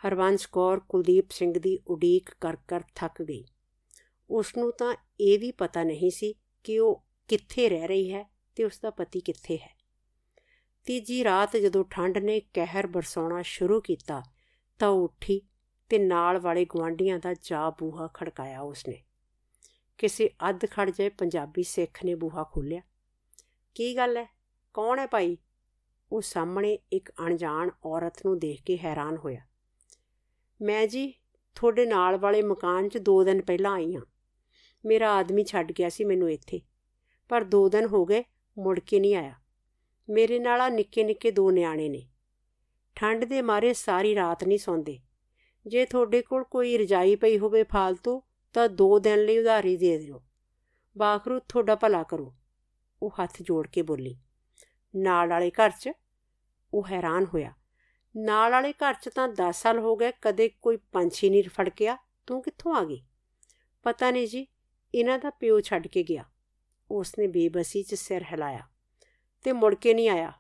ਹਰਵੰਸ ਕੌਰ, ਕੁਲਦੀਪ ਸਿੰਘ ਦੀ ਉਡੀਕ ਕਰ ਕਰ ਥੱਕ ਗਈ। ਉਸ ਨੂੰ ਤਾਂ ਇਹ ਵੀ ਪਤਾ ਨਹੀਂ ਸੀ ਕਿ ਉਹ ਕਿੱਥੇ ਰਹਿ ਰਹੀ ਹੈ ਤੇ ਉਸ ਦਾ ਪਤੀ ਕਿੱਥੇ ਹੈ। ਤੀਜੀ ਰਾਤ ਜਦੋਂ ਠੰਡ ਨੇ ਕਹਿਰ ਬਰਸਾਉਣਾ ਸ਼ੁਰੂ ਕੀਤਾ, ਤਾਂ ਉੱਠੀ ਤੇ ਨਾਲ ਵਾਲੇ ਗਵਾਂਡੀਆਂ ਦਾ ਜਾ ਬੂਹਾ ਖੜਕਾਇਆ ਉਸਨੇ। ਕਿਸੇ ਅੱਧ ਖੜ ਜਾਏ ਪੰਜਾਬੀ ਸਿੱਖ ਨੇ ਬੂਹਾ ਖੋਲਿਆ ਕੀ ਗੱਲ ਹੈ ਕੌਣ ਹੈ ਭਾਈ? ਉਹ ਸਾਹਮਣੇ ਇੱਕ ਅਣਜਾਣ ਔਰਤ ਨੂੰ ਦੇਖ ਕੇ ਹੈਰਾਨ ਹੋਇਆ। ਮੈਂ ਜੀ, ਤੁਹਾਡੇ ਨਾਲ ਵਾਲੇ ਮਕਾਨ 'ਚ 2 ਦਿਨ ਪਹਿਲਾਂ ਆਈ ਹਾਂ ਮੇਰਾ ਆਦਮੀ ਛੱਡ ਗਿਆ ਸੀ ਮੈਨੂੰ ਇੱਥੇ। ਪਰ 2 ਦਿਨ ਹੋ ਗਏ, ਮੁੜ ਕੇ ਨਹੀਂ ਆਇਆ। ਮੇਰੇ ਨਾਲ ਆ ਨਿੱਕੇ ਨਿੱਕੇ ਦੋ ਨਿਆਣੇ ਨੇ। ਠੰਡ ਦੇ ਮਾਰੇ ਸਾਰੀ ਰਾਤ ਨਹੀਂ ਸੌਂਦੇ। ਜੇ ਤੁਹਾਡੇ ਕੋਲ ਕੋਈ ਰਜਾਈ ਪਈ ਹੋਵੇ ਫਾਲਤੂ, ਤਾਂ ਦੋ ਦਿਨ ਲਈ ਉਧਾਰੀ ਦੇ ਦਿਓ। ਬਾਖਰੂ, ਤੁਹਾਡਾ ਭਲਾ ਕਰੋ। ਉਹ ਹੱਥ ਜੋੜ ਕੇ ਬੋਲੀ। ਨਾਲ ਵਾਲੇ ਘਰ 'ਚ? ਉਹ ਹੈਰਾਨ ਹੋਇਆ। ਨਾਲ ਵਾਲੇ ਘਰ 'ਚ ਤਾਂ 10 ਸਾਲ ਹੋ ਗਏ, ਕਦੇ ਕੋਈ ਪੰਛੀ ਨਹੀਂ ਫੜਕਿਆ ਤੂੰ ਕਿੱਥੋਂ ਆ ਗਈ? ਪਤਾ ਨਹੀਂ ਜੀ, ਇਹਨਾਂ ਦਾ ਪਿਓ ਛੱਡ ਕੇ ਗਿਆ। ਉਸਨੇ ਬੇਬਸੀ 'ਚ ਸਿਰ ਹਿਲਾਇਆ। ਤੇ ਮੁੜ ਕੇ ਨਹੀਂ ਆਇਆ।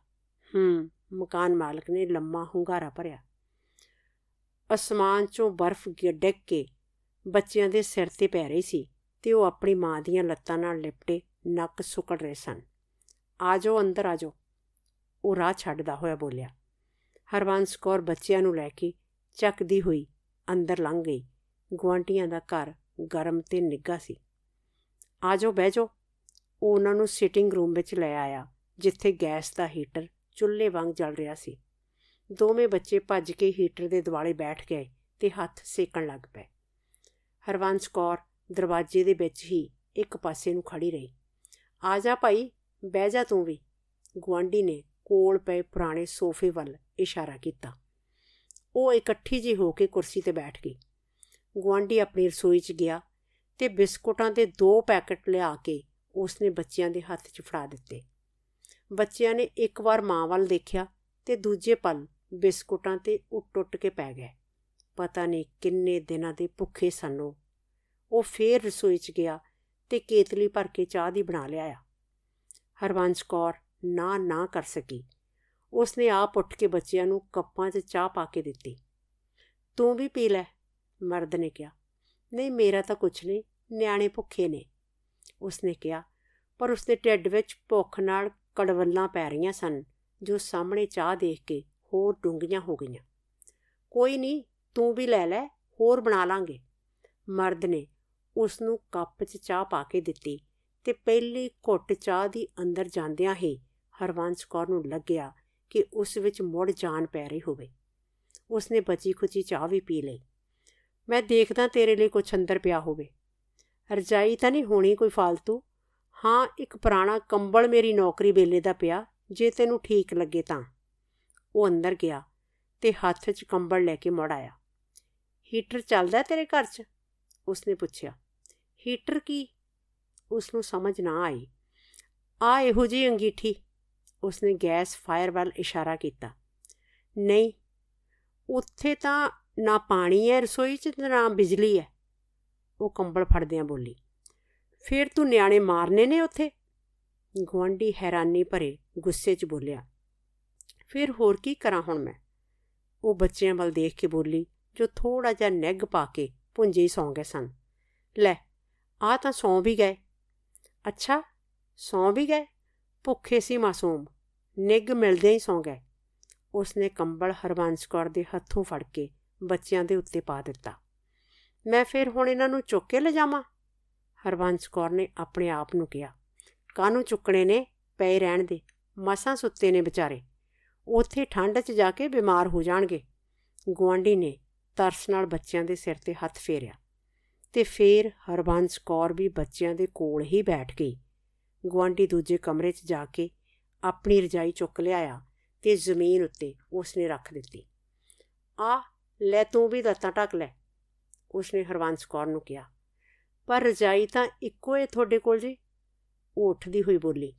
ਹੂੰ, ਮਕਾਨ ਮਾਲਕ ਨੇ ਲੰਮਾ ਹੁੰਗਾਰਾ ਭਰਿਆ। ਅਸਮਾਨ 'ਚੋਂ ਬਰਫ਼ ਡਿੱਗ ਕੇ ਬੱਚਿਆਂ ਦੇ ਸਿਰ ਤੇ ਪੈ ਰਹੀ ਸੀ ਤੇ ਉਹ ਆਪਣੀ ਮਾਂ ਦੀਆਂ ਲੱਤਾਂ ਨਾਲ ਲਿਪਟੇ ਨੱਕ ਸੁਕੜ ਰਹੇ ਸਨ। ਆਜੋ, ਅੰਦਰ ਆਜੋ। ਉਹ ਰਾਹ ਛੱਡਦਾ ਹੋਇਆ ਬੋਲਿਆ। ਹਰਵੰਸ ਕੌਰ ਬੱਚਿਆਂ ਨੂੰ ਲੈ ਕੇ ਚੱਕਦੀ ਹੋਈ ਅੰਦਰ ਲੰਘ ਗਈ। ਗਵਾਂਟੀਆਂ ਦਾ ਘਰ ਗਰਮ ਤੇ ਨਿੱਗਾ ਸੀ। ਆਜੋ, ਬਹਿ ਜਾਓ। ਉਹ ਉਹਨਾਂ ਨੂੰ ਸਿਟਿੰਗ ਰੂਮ ਵਿੱਚ ਲੈ ਆਇਆ। ਜਿੱਥੇ ਗੈਸ ਦਾ ਹੀਟਰ ਚੁੱਲ੍ਹੇ ਵਾਂਗ ਜਲ ਰਿਹਾ ਸੀ। ਦੋਵੇਂ ਬੱਚੇ ਭੱਜ ਕੇ ਹੀਟਰ ਦੇ ਦੁਆਲੇ ਬੈਠ ਗਏ ਤੇ ਹੱਥ ਸੇਕਣ ਲੱਗ ਪਏ। ਹਰਵੰਸ ਕੌਰ ਦਰਵਾਜ਼ੇ ਦੇ ਵਿੱਚ ਹੀ ਇੱਕ ਪਾਸੇ ਨੂੰ ਖੜੀ ਰਹੀ। ਆ ਜਾ ਭਾਈ, ਬਹਿ ਜਾ ਤੂੰ ਵੀ। ਗਵਾਂਡੀ ਨੇ ਕੋਲ ਪਏ ਪੁਰਾਣੇ ਸੋਫੇ ਵੱਲ ਇਸ਼ਾਰਾ ਕੀਤਾ। ਉਹ ਇਕੱਠੀ ਜੀ ਹੋ ਕੇ ਕੁਰਸੀ ਤੇ ਬੈਠ ਗਈ। ਗਵਾਂਡੀ ਆਪਣੀ ਰਸੋਈ 'ਚ ਗਿਆ ਤੇ ਬਿਸਕੁਟਾਂ ਦੇ ਦੋ ਪੈਕੇਟ ਲਿਆ ਕੇ ਉਸਨੇ ਬੱਚਿਆਂ ਦੇ ਹੱਥ 'ਚ ਫੜਾ ਦਿੱਤੇ। ਬੱਚਿਆਂ ਨੇ ਇੱਕ ਵਾਰ ਮਾਂ ਵੱਲ ਦੇਖਿਆ ਤੇ ਦੂਜੇ ਪਲ ਬਿਸਕੁਟਾਂ ਤੇ ਉੱਟ-ਉੱਟ ਕੇ ਪੈ ਗਏ। ਪਤਾ ਨਹੀਂ ਕਿੰਨੇ ਦਿਨਾਂ ਦੇ ਭੁੱਖੇ ਸਨ ਉਹ। ਉਹ ਫੇਰ ਰਸੋਈ 'ਚ ਗਿਆ ਤੇ ਕੇਤਲੀ ਭਰ ਕੇ ਚਾਹ ਦੀ ਬਣਾ ਲਿਆਇਆ। ਹਰਵੰਸ਼ ਕੌਰ ਨਾ ਨਾ ਕਰ ਸਕੀ। ਉਸਨੇ ਆਪ ਉੱਠ ਕੇ ਬੱਚਿਆਂ ਨੂੰ ਕੱਪਾਂ 'ਚ ਚਾਹ ਪਾ ਕੇ ਦਿੱਤੀ। ਤੂੰ ਵੀ ਪੀ ਲੈ, ਮਰਦ ਨੇ ਕਿਹਾ। ਨਹੀਂ, ਮੇਰਾ ਤਾਂ ਕੁਝ ਨਹੀਂ, ਨਿਆਣੇ ਭੁੱਖੇ ਨੇ। ਉਸਨੇ ਕਿਹਾ, ਪਰ ਉਸਦੇ ਢਿੱਡ ਵਿੱਚ ਭੁੱਖ ਨਾਲ ਕੜਵੱਲਾਂ ਪੈ ਰਹੀਆਂ ਸਨ, ਜੋ ਸਾਹਮਣੇ ਚਾਹ ਦੇਖ ਕੇ ਹੋਰ ਡੂੰਘੀਆਂ ਹੋ ਗਈਆਂ। ਕੋਈ ਨਹੀਂ ਤੂੰ ਵੀ ਲੈ ਲੈ, ਹੋਰ ਬਣਾ ਲਾਂਗੇ। ਮਰਦ ਨੇ ਉਸ ਨੂੰ ਕੱਪ 'ਚ ਚਾਹ ਪਾ ਕੇ ਦਿੱਤੀ ਤੇ ਪਹਿਲੀ ਘੁੱਟ ਚਾਹ ਦੀ ਅੰਦਰ ਜਾਂਦਿਆਂ ਹੀ ਹਰਵੰਸ਼ ਕੌਰ ਨੂੰ ਲੱਗਿਆ ਕਿ ਉਸ ਵਿੱਚ ਮੁੜ ਜਾਨ ਪੈ ਰਹੀ ਹੋਵੇ। ਉਸਨੇ ਬਚੀ ਖੁਚੀ ਚਾਹ ਵੀ ਪੀ ਲਈ। ਮੈਂ ਦੇਖਦਾ ਤੇਰੇ ਲਈ ਕੁਝ ਅੰਦਰ ਪਿਆ ਹੋਵੇ। ਰਜਾਈ ਤਾਂ ਨਹੀਂ ਹੋਣੀ ਕੋਈ ਫालतू ਹਾਂ, ਇੱਕ ਪੁਰਾਣਾ ਕੰਬਲ ਮੇਰੀ ਨੌਕਰੀ ਵੇਲੇ ਦਾ ਪਿਆ, ਜੇ ਤੈਨੂੰ ਠੀਕ ਲੱਗੇ ਤਾਂ। ਉਹ ਅੰਦਰ ਗਿਆ ਤੇ ਹੱਥ 'ਚ ਕੰਬਲ ਲੈ ਕੇ ਮੁੜ ਆਇਆ। ਹੀਟਰ ਚੱਲਦਾ ਤੇਰੇ ਘਰ 'ਚ? ਉਸਨੇ ਪੁੱਛਿਆ। ਹੀਟਰ ਕੀ? ਉਸ ਨੂੰ ਸਮਝ ਨਾ ਆਈ। ਆ ਇਹੋ ਜੀ ਅੰਗੀਠੀ। ਉਸਨੇ ਗੈਸ ਫਾਇਰ ਵੱਲ ਇਸ਼ਾਰਾ ਕੀਤਾ। ਨਹੀਂ, ਉੱਥੇ ਤਾਂ ਨਾ ਪਾਣੀ ਹੈ ਰਸੋਈ 'ਚ ਤੇ ਨਾ ਬਿਜਲੀ ਹੈ। ਉਹ ਕੰਬਲ ਫੜਦਿਆਂ ਬੋਲੀ। ਫਿਰ ਤੂੰ ਨਿਆਣੇ ਮਾਰਨੇ ਨੇ ਉੱਥੇ? ਗਵਾਂਡੀ ਹੈਰਾਨੀ ਭਰੇ ਗੁੱਸੇ 'ਚ ਬੋਲਿਆ, ਫਿਰ ਹੋਰ ਕੀ ਕਰਾਂ ਹੁਣ ਮੈਂ? ਉਹ ਬੱਚਿਆਂ ਵੱਲ ਦੇਖ ਕੇ ਬੋਲੀ, ਜੋ ਥੋੜਾ ਜਿਹਾ ਨੈਗ ਪਾ ਕੇ ਪੁੰਜੇ ਹੀ ਸੌਂ ਗਏ ਸਨ। ਲੈ ਆ ਤਾਂ ਸੌਂ ਵੀ ਗਏ। ਅੱਛਾ, ਸੌਂ ਵੀ ਗਏ? ਭੁੱਖੇ ਸੀ ਮਾਸੂਮ ਨਿੱਗ ਮਿਲਦੇ ਹੀ ਸੌਂ ਗਏ। ਉਸਨੇ ਕੰਬਲ ਹਰਵੰਸ਼ ਕੌਰ ਦੇ ਹੱਥੋਂ ਫੜ ਕੇ ਬੱਚਿਆਂ ਦੇ ਉੱਤੇ ਪਾ ਦਿੱਤਾ। ਮੈਂ ਫਿਰ ਹੁਣ ਇਹਨਾਂ ਨੂੰ ਚੁੱਕ ਕੇ ਲਿਜਾਵਾਂ? ਹਰਵੰਸ਼ ਕੌਰ ਨੇ ਆਪਣੇ ਆਪ ਨੂੰ ਕਿਹਾ ਕਾਨੂੰ ਚੁੱਕਣੇ ਨੇ? ਪਏ ਰਹਿਣ ਦੇ। ਮਸਾਂ ਸੁੱਤੇ ਨੇ ਵਿਚਾਰੇ। ਉੱਥੇ ਠੰਡ 'ਚ ਜਾ ਕੇ ਬਿਮਾਰ ਹੋ ਜਾਣਗੇ। ਗਵਾਂਡੀ ਨੇ ਤਰਸ ਨਾਲ ਬੱਚਿਆਂ ਦੇ ਸਿਰ ਤੇ ਹੱਥ ਫੇਰਿਆ ਤੇ ਫੇਰ ਹਰਬੰਸ ਕੌਰ ਵੀ ਬੱਚਿਆਂ ਦੇ ਕੋਲ ਹੀ ਬੈਠ ਗਈ। ਗਵਾਂਡੀ ਦੂਜੇ ਕਮਰੇ 'ਚ ਜਾ ਕੇ ਆਪਣੀ ਰਜਾਈ ਚੁੱਕ ਲਿਆਇਆ ਤੇ ਜ਼ਮੀਨ ਉੱਤੇ ਉਸਨੇ ਰੱਖ ਦਿੱਤੀ। ਆ, ਲੈ ਤੂੰ ਵੀ ਲੱਤਾਂ ਢੱਕ ਲੈ, ਉਸਨੇ ਹਰਵੰਸ ਕੌਰ ਨੂੰ ਕਿਹਾ। ਪਰ ਰਜਾਈ ਤਾਂ ਇੱਕੋ ਹੈ ਤੁਹਾਡੇ ਕੋਲ ਜੀ। ਉਹ ਉੱਠਦੀ ਹੋਈ ਬੋਲੀ,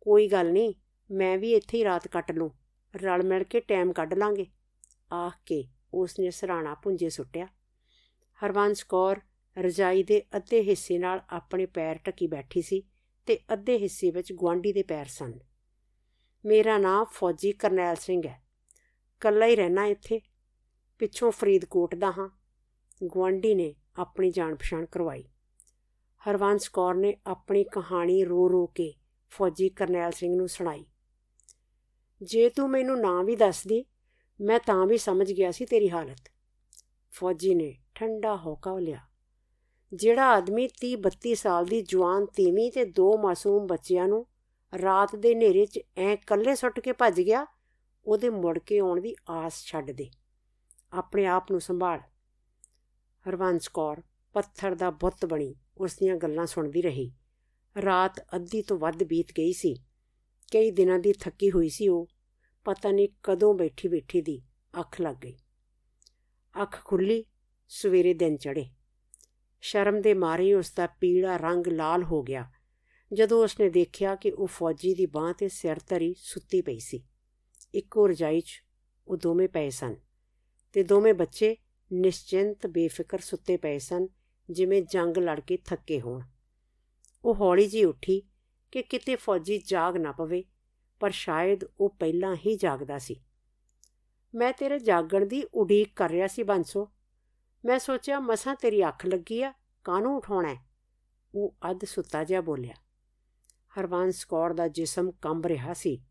ਕੋਈ ਗੱਲ ਨਹੀਂ, ਮੈਂ ਵੀ ਇੱਥੇ ਹੀ ਰਾਤ ਕੱਟ ਲੂੰ, ਰਲ ਮਿਲ ਕੇ ਟਾਈਮ ਕੱਢ ਲਾਂਗੇ। ਆਖ ਕੇ ਉਸਨੇ ਸਰਾਣਾ ਪੁੰਜੇ ਸੁੱਟਿਆ। ਹਰਵੰਸ ਕੌਰ ਰਜਾਈ ਦੇ ਅੱਧੇ ਹਿੱਸੇ ਨਾਲ ਆਪਣੇ ਪੈਰ ਟਕੀ ਬੈਠੀ ਸੀ ਤੇ ਅੱਧੇ ਹਿੱਸੇ ਵਿੱਚ ਗਵਾਂਡੀ ਦੇ ਪੈਰ ਸਨ। ਮੇਰਾ ਨਾਮ ਫੌਜੀ ਕਰਨੈਲ ਸਿੰਘ ਹੈ। ਕੱਲਾ ਹੀ ਰਹਿਣਾ ਇੱਥੇ। ਪਿੱਛੋਂ ਫਰੀਦਕੋਟ ਦਾ ਹਾਂ। ਗਵਾਂਡੀ ਨੇ ਆਪਣੀ ਜਾਣ ਪਛਾਣ ਕਰਵਾਈ। ਹਰਵੰਸ ਕੌਰ ਨੇ ਆਪਣੀ ਕਹਾਣੀ ਰੋ ਰੋ ਕੇ ਫੌਜੀ ਕਰਨੈਲ ਸਿੰਘ ਨੂੰ ਸੁਣਾਈ। ਜੇ ਤੂੰ ਮੈਨੂੰ ਨਾਂ ਵੀ ਦੱਸਦੀ ਮੈਂ ਤਾਂ ਵੀ ਸਮਝ ਗਿਆ ਸੀ ਤੇਰੀ ਹਾਲਤ। ਫੌਜੀ ਨੇ ਠੰਡਾ ਹੋਕਾ ਲਿਆ। ਜਿਹੜਾ ਆਦਮੀ 30 32 ਸਾਲ ਦੀ ਜਵਾਨ ਤੀਵੀਂ ਤੇ ਦੋ ਮਾਸੂਮ ਬੱਚਿਆਂ ਨੂੰ ਰਾਤ ਦੇ ਹਨੇਰੇ 'ਚ ਐ ਇਕੱਲੇ ਸੁੱਟ ਕੇ ਭੱਜ ਗਿਆ, ਉਹਦੇ ਮੁੜ ਕੇ ਆਉਣ ਦੀ ਆਸ ਛੱਡ ਦੇ। ਆਪਣੇ ਆਪ ਨੂੰ ਸੰਭਾਲ। ਹਰਵੰਸ ਕੌਰ ਪੱਥਰ ਦਾ ਬੁੱਤ ਬਣੀ। ਉਸ ਦੀਆਂ ਗੱਲਾਂ ਸੁਣਦੀ ਰਹੀ। ਰਾਤ ਅੱਧੀ ਤੋਂ ਵੱਧ ਬੀਤ ਗਈ ਸੀ। ਕਈ ਦਿਨਾਂ ਦੀ ਥੱਕੀ ਹੋਈ ਸੀ ਉਹ। ਪਤਾ ਨਹੀਂ ਕਦੋਂ ਬੈਠੀ ਬੈਠੀ ਦੀ ਅੱਖ ਲੱਗ ਗਈ। ਅੱਖ ਖੁੱਲੀ ਸਵੇਰੇ ਦਿਨ ਚੜੇ ਸ਼ਰਮ ਦੇ ਮਾਰੇ ਉਸ ਦਾ ਪੀਲਾ ਰੰਗ ਲਾਲ ਹੋ ਗਿਆ। ਜਦੋਂ ਉਸਨੇ ਦੇਖਿਆ ਕਿ ਉਹ ਫੌਜੀ ਦੀ ਬਾਹ ਤੇ ਸਿਰ ਧਰੀ ਸੁੱਤੀ ਪਈ ਸੀ। ਇੱਕੋ ਰਜਾਈ 'ਚ ਉਹ ਦੋਵੇਂ ਪਏ ਸਨ ਤੇ ਦੋਵੇਂ ਬੱਚੇ ਨਿਸ਼ਚਿੰਤ ਬੇਫਿਕਰ ਸੁੱਤੇ ਪਏ ਸਨ ਜਿਵੇਂ ਜੰਗ ਲੜ ਕੇ ਥੱਕੇ ਹੋਣ। ਉਹ ਹੌਲੀ ਜੀ ਉੱਠੀ ਕਿ ਕਿਤੇ ਫੌਜੀ ਜਾਗ ਨਾ ਪਵੇ, ਪਰ ਸ਼ਾਇਦ ਉਹ ਪਹਿਲਾਂ ਹੀ ਜਾਗਦਾ ਸੀ। ਮੈਂ ਤੇਰੇ ਜਾਗਣ ਦੀ ਉਡੀਕ ਕਰ ਰਿਹਾ ਸੀ ਬੰਸੋ। ਮੈਂ ਸੋਚਿਆ ਮਸਾਂ ਤੇਰੀ ਅੱਖ ਲੱਗੀ ਆ, ਕਾਹਨੂੰ ਉਠਾਉਣਾ ਉਹ ਅੱਧ ਸੁੱਤਾ ਜਿਹਾ ਬੋਲਿਆ। ਹਰਵੰਸ ਕੌਰ ਦਾ ਜਿਸਮ ਕੰਬ ਰਿਹਾ ਸੀ।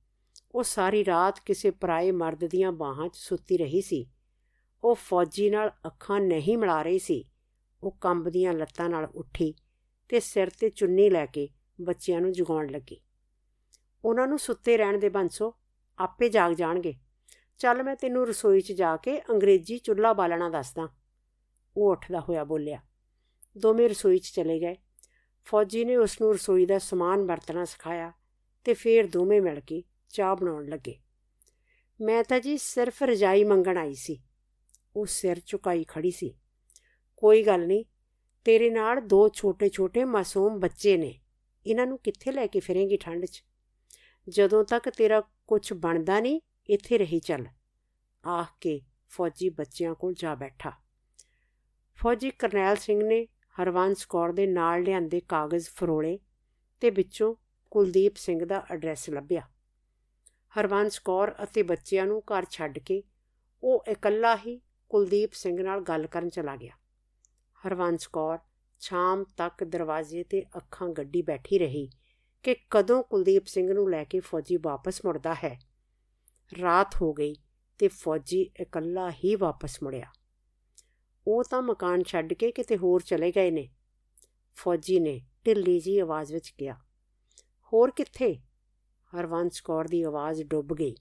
ਉਹ ਸਾਰੀ ਰਾਤ ਕਿਸੇ ਪਰਾਏ ਮਰਦ ਦੀਆਂ ਬਾਹਾਂ 'ਚ ਸੁੱਤੀ ਰਹੀ ਸੀ। ਉਹ ਫੌਜੀ ਨਾਲ ਅੱਖਾਂ ਨਹੀਂ ਮਿਲਾ ਰਹੀ ਸੀ। ਉਹ ਕੰਬਦੀਆਂ ਲੱਤਾਂ ਨਾਲ ਉੱਠੀ ਤੇ ਸਿਰ ਤੇ ਚੁੰਨੀ ਲੈ ਕੇ ਬੱਚਿਆਂ ਨੂੰ ਜਗਾਉਣ ਲੱਗੀ। ਉਹਨਾਂ ਨੂੰ ਸੁੱਤੇ ਰਹਿਣ ਦੇ ਬੰਸੋ ਆਪੇ ਜਾਗ ਜਾਣਗੇ। ਚੱਲ ਮੈਂ ਤੈਨੂੰ ਰਸੋਈ 'ਚ ਜਾ ਕੇ ਅੰਗਰੇਜ਼ੀ ਚੁੱਲ੍ਹਾ ਬਾਲਣਾ ਦੱਸਦਾ। ਉਹ ਉੱਠਦਾ ਹੋਇਆ ਬੋਲਿਆ। ਦੋਵੇਂ ਰਸੋਈ 'ਚ ਚਲੇ ਗਏ। ਫੌਜੀ ਨੇ ਉਸ ਨੂੰ ਰਸੋਈ ਦਾ ਸਮਾਨ ਵਰਤਣਾ ਸਿਖਾਇਆ ਤੇ ਫੇਰ ਦੋਵੇਂ ਮਿਲ ਕੇ ਚਾਹ ਬਣਾਉਣ ਲੱਗੇ। ਮੈਂ ਤਾਂ ਜੀ ਸਿਰਫ ਰਜਾਈ ਮੰਗਣ ਆਈ ਸੀ। ਉਹ ਸਿਰ ਝੁਕਾਈ ਖੜੀ ਸੀ। ਕੋਈ ਗੱਲ ਨਹੀਂ। ਤੇਰੇ ਨਾਲ ਦੋ ਛੋਟੇ-ਛੋਟੇ ਮਾਸੂਮ ਬੱਚੇ ਨੇ। ਇਹਨਾਂ ਨੂੰ ਕਿੱਥੇ ਲੈ ਕੇ ਫਿਰੇਂਗੀ ਠੰਡ 'ਚ? ਜਦੋਂ ਤੱਕ ਤੇਰਾ ਕੁਝ ਬਣਦਾ ਨਹੀਂ, ਇੱਥੇ ਰਹੀ ਚੱਲ। ਆਖ ਕੇ ਫੌਜੀ ਬੱਚਿਆਂ ਕੋਲ ਜਾ ਬੈਠਾ। ਫੌਜੀ ਕਰਨੈਲ ਸਿੰਘ ਨੇ ਹਰਵੰਸ ਕੌਰ ਦੇ ਨਾਲ ਲਿਆਂਦੇ ਕਾਗਜ਼ ਫਰੋਲੇ ਤੇ ਵਿੱਚੋਂ ਕੁਲਦੀਪ ਸਿੰਘ ਦਾ ਐਡਰੈਸ ਲੱਭਿਆ। ਹਰਵੰਸ ਕੌਰ ਅਤੇ ਬੱਚਿਆਂ ਨੂੰ ਘਰ ਛੱਡ ਕੇ ਉਹ ਇਕੱਲਾ ਹੀ ਕੁਲਦੀਪ ਸਿੰਘ ਨਾਲ ਗੱਲ ਕਰਨ ਚਲਾ ਗਿਆ। ਹਰਵੰਸ ਕੌਰ ਸ਼ਾਮ ਤੱਕ ਦਰਵਾਜ਼ੇ ਤੇ ਅੱਖਾਂ ਗੱਡੀ ਬੈਠੀ ਰਹੀ ਕਿ ਕਦੋਂ ਕੁਲਦੀਪ ਸਿੰਘ ਨੂੰ ਲੈ ਕੇ ਫੌਜੀ ਵਾਪਸ ਮੁੜਦਾ ਹੈ। ਰਾਤ ਹੋ ਗਈ ਤੇ ਫੌਜੀ ਇਕੱਲਾ ਹੀ ਵਾਪਸ ਮੁੜਿਆ। ਉਹ ਤਾਂ ਮਕਾਨ ਛੱਡ ਕੇ ਕਿਤੇ ਹੋਰ ਚਲੇ ਗਏ ਨੇ। ਫੌਜੀ ਨੇ ਢਿੱਲੀ ਜੀ ਆਵਾਜ਼ ਵਿੱਚ ਕਿਹਾ, ਹੋਰ ਕਿੱਥੇ? ਹਰਵੰਸ ਕੌਰ ਦੀ ਆਵਾਜ਼ ਡੁੱਬ ਗਈ।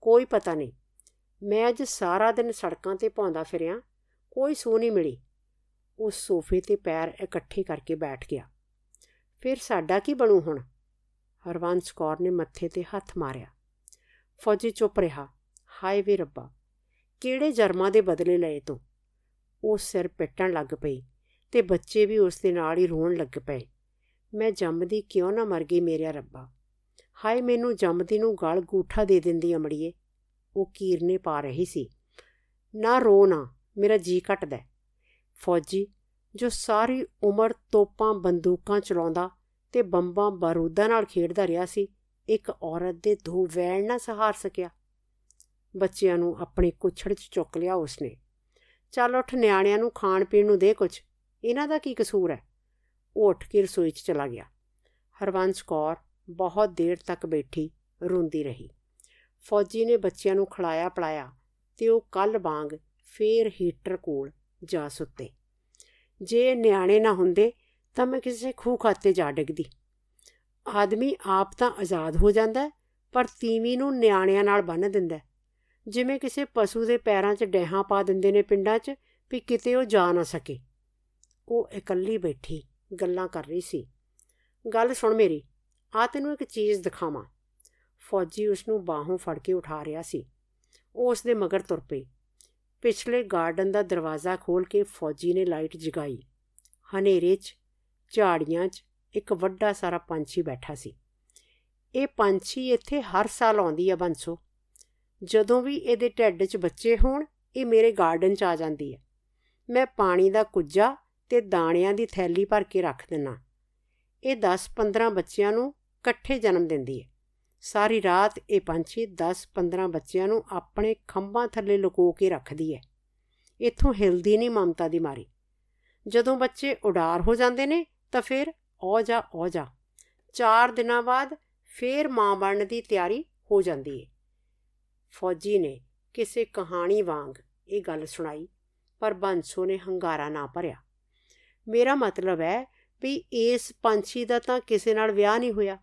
ਕੋਈ ਪਤਾ ਨਹੀਂ, ਮੈਂ ਅੱਜ ਸਾਰਾ ਦਿਨ ਸੜਕਾਂ ਤੇ ਭੌਂਦਾ ਫਿਰਿਆ, ਕੋਈ ਸੂ ਨਹੀਂ ਮਿਲੀ। ਉਹ ਸੋਫੇ ਤੇ ਪੈਰ ਇਕੱਠੇ ਕਰਕੇ ਬੈਠ ਗਿਆ। ਫਿਰ ਸਾਡਾ ਕੀ ਬਣੂ ਹੁਣ? ਹਰਵੰਸ ਕੌਰ ਨੇ ਮੱਥੇ ਤੇ ਹੱਥ ਮਾਰਿਆ। ਫੌਜੀ ਚੁੱਪ ਰਿਹਾ। ਹਾਏ ਵੇ ਰੱਬਾ, ਕਿਹੜੇ ਜਰਮਾਂ ਦੇ ਬਦਲੇ ਲਏ ਤੂੰ? ਉਹ ਸਿਰ ਪਿੱਟਣ ਲੱਗ ਪਈ ਤੇ ਬੱਚੇ ਵੀ ਉਸ ਦੇ ਨਾਲ ਹੀ ਰੋਣ ਲੱਗ ਪਏ। ਮੈਂ ਜੰਮਦੀ ਕਿਉਂ ਨਾ ਮਰ ਗਈ ਮੇਰੇ ਰੱਬਾ? ਹਾਏ, ਮੈਨੂੰ ਜੰਮਦੀ ਨੂੰ ਗਲ ਗੂਠਾ ਦੇ ਦਿੰਦੀ ਅਮੜੀਏ ਉਹ ਕੀਰਨੇ ਪਾ ਰਹੀ ਸੀ। ਨਾ ਰੋ ਨਾ, ਮੇਰਾ ਜੀ ਘਟਦਾ ਫੌਜੀ, ਜੋ ਸਾਰੀ ਉਮਰ ਤੋਪਾਂ ਬੰਦੂਕਾਂ ਚਲਾਉਂਦਾ ਤੇ ਬੰਬਾਂ ਬਾਰੂਦਾਂ ਨਾਲ ਖੇਡਦਾ ਰਿਹਾ ਸੀ, ਇੱਕ ਔਰਤ ਦੇ ਦੋ ਵੈਣ ਨਾ ਸਹਾਰ ਸਕਿਆ। ਬੱਚਿਆਂ ਨੂੰ ਆਪਣੇ ਕੁਛੜ 'ਚ ਚੁੱਕ ਲਿਆ ਉਸਨੇ। ਚੱਲ ਉੱਠ ਨਿਆਣਿਆਂ ਨੂੰ ਖਾਣ ਪੀਣ ਨੂੰ ਦੇ ਕੁਝ ਇਹਨਾਂ ਦਾ ਕੀ ਕਸੂਰ ਹੈ? ਉਹ ਉੱਠ ਕੇ ਰਸੋਈ 'ਚ ਚਲਾ ਗਿਆ। ਹਰਵੰਸ ਕੌਰ ਬਹੁਤ ਦੇਰ ਤੱਕ ਬੈਠੀ, ਰੋਂਦੀ ਰਹੀ। ਫੌਜੀ ਨੇ ਬੱਚਿਆਂ ਨੂੰ ਖਿਲਾਇਆ ਪਲਾਇਆ ਤੇ ਉਹ ਕੱਲ ਵਾਂਗ ਫੇਰ ਹੀਟਰ ਕੋਲ ਜਾ ਸੁੱਤੇ। ਜੇ ਨਿਆਣੇ ਨਾ ਹੁੰਦੇ ਤਾਂ ਮੈਂ ਕਿਸੇ ਖੂਹ ਖਾਤੇ ਜਾ ਡਿੱਗਦੀ। ਆਦਮੀ ਆਪ ਤਾਂ ਆਜ਼ਾਦ ਹੋ ਜਾਂਦਾ ਪਰ ਤੀਵੀ ਨੂੰ ਨਿਆਣਿਆਂ ਨਾਲ ਬੰਨ ਦਿੰਦਾ ਜਿਵੇਂ ਕਿਸੇ ਪਸ਼ੂ ਦੇ ਪੈਰਾਂ 'ਚ ਡੈਹਾਂ ਪਾ ਦਿੰਦੇ ਨੇ ਪਿੰਡਾਂ 'ਚ ਵੀ ਕਿਤੇ ਉਹ ਜਾ ਨਾ ਸਕੇ। ਉਹ ਇਕੱਲੀ ਬੈਠੀ ਗੱਲਾਂ ਕਰ ਰਹੀ ਸੀ। ਗੱਲ ਸੁਣ ਮੇਰੀ ਆ ਤੈਨੂੰ ਇੱਕ ਚੀਜ਼ ਦਿਖਾਵਾਂ। ਫੌਜੀ ਉਸ ਨੂੰ ਬਾਹੋਂ ਫੜ ਕੇ ਉਠਾ ਰਿਹਾ ਸੀ। ਉਹ ਉਸ ਦੇ ਮਗਰ ਤੁਰ ਪਈ। ਪਿਛਲੇ ਗਾਰਡਨ ਦਾ ਦਰਵਾਜ਼ਾ ਖੋਲ ਕੇ ਫੌਜੀ ਨੇ ਲਾਈਟ ਜਗਾਈ। ਹਨੇਰੇ 'ਚ, ਝਾੜੀਆਂ 'ਚ ਇੱਕ ਵੱਡਾ ਸਾਰਾ ਪੰਛੀ ਬੈਠਾ ਸੀ। ਇਹ ਪੰਛੀ ਇੱਥੇ ਹਰ ਸਾਲ ਆਉਂਦੀ ਆ ਬੰਸੋ। ਜਦੋਂ ਵੀ ਇਹਦੇ ਢਿੱਡ 'ਚ ਬੱਚੇ ਹੋਣ, ਇਹ ਮੇਰੇ ਗਾਰਡਨ 'ਚ ਆ ਜਾਂਦੀ ਹੈ ਮੈਂ ਪਾਣੀ ਦਾ ਕੁੱਜਾ ਤੇ ਦਾਣਿਆਂ ਦੀ ਥੈਲੀ ਭਰ ਕੇ ਰੱਖ ਦਿੰਨਾ। ਇਹ 10-15 ਬੱਚਿਆਂ ਨੂੰ ਇਕੱਠੇ ਜਨਮ ਦਿੰਦੀ ਹੈ ਸਾਰੀ ਰਾਤ ਇਹ ਪੰਛੀ 10-15 ਬੱਚਿਆਂ ਨੂੰ ਆਪਣੇ ਖੰਭਾਂ ਥੱਲੇ ਲੁਕੋ ਕੇ ਰੱਖਦੀ ਹੈ ਇੱਥੋਂ ਹਿਲਦੀ ਨਹੀਂ ਮਮਤਾ ਦੀ ਮਾਰੀ। ਜਦੋਂ ਬੱਚੇ ਉਡਾਰ ਹੋ ਜਾਂਦੇ ਨੇ ਤਾਂ ਫਿਰ ਔ ਜਾ ਔ ਜਾ। 4 ਦਿਨਾਂ ਬਾਅਦ ਫੇਰ ਮਾਂ ਬਣਨ ਦੀ ਤਿਆਰੀ ਹੋ ਜਾਂਦੀ ਹੈ ਫੌਜੀ ਨੇ ਕਿਸੇ ਕਹਾਣੀ ਵਾਂਗ ਇਹ ਗੱਲ ਸੁਣਾਈ, ਪਰ ਬੰਸੋ ਨੇ ਹੰਗਾਰਾ ਨਾ ਭਰਿਆ। ਮੇਰਾ ਮਤਲਬ ਹੈ ਵੀ ਇਸ ਪੰਛੀ ਦਾ ਤਾਂ ਕਿਸੇ ਨਾਲ ਵਿਆਹ ਨਹੀਂ ਹੋਇਆ।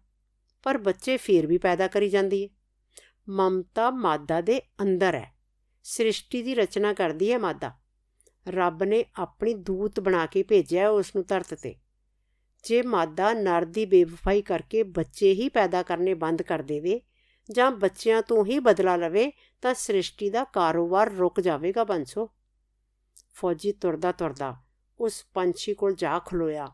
ਪਰ ਬੱਚੇ ਫੇਰ ਵੀ ਪੈਦਾ ਕਰੀ ਜਾਂਦੀ ਹੈ ਮਮਤਾ ਮਾਦਾ ਦੇ ਅੰਦਰ ਹੈ ਸ੍ਰਿਸ਼ਟੀ ਦੀ ਰਚਨਾ ਕਰਦੀ ਹੈ ਮਾਦਾ। ਰੱਬ ਨੇ ਆਪਣੀ ਦੂਤ ਬਣਾ ਕੇ ਭੇਜਿਆ ਉਸ ਨੂੰ ਧਰਤ ਤੇ। ਜੇ ਮਾਦਾ ਨਰ ਦੀ ਬੇਵਫਾਈ ਕਰਕੇ ਬੱਚੇ ਹੀ ਪੈਦਾ ਕਰਨੇ ਬੰਦ ਕਰ ਦੇਵੇ ਜਾਂ ਬੱਚਿਆਂ ਤੋਂ ਹੀ ਬਦਲਾ ਲਵੇ, ਤਾਂ ਸ੍ਰਿਸ਼ਟੀ ਦਾ ਕਾਰੋਬਾਰ ਰੁਕ ਜਾਵੇਗਾ ਬੰਸੋ। ਫੌਜੀ ਤੁਰਦਾ ਤੁਰਦਾ ਉਸ ਪੰਛੀ ਕੋਲ ਜਾ ਖਲੋਇਆ,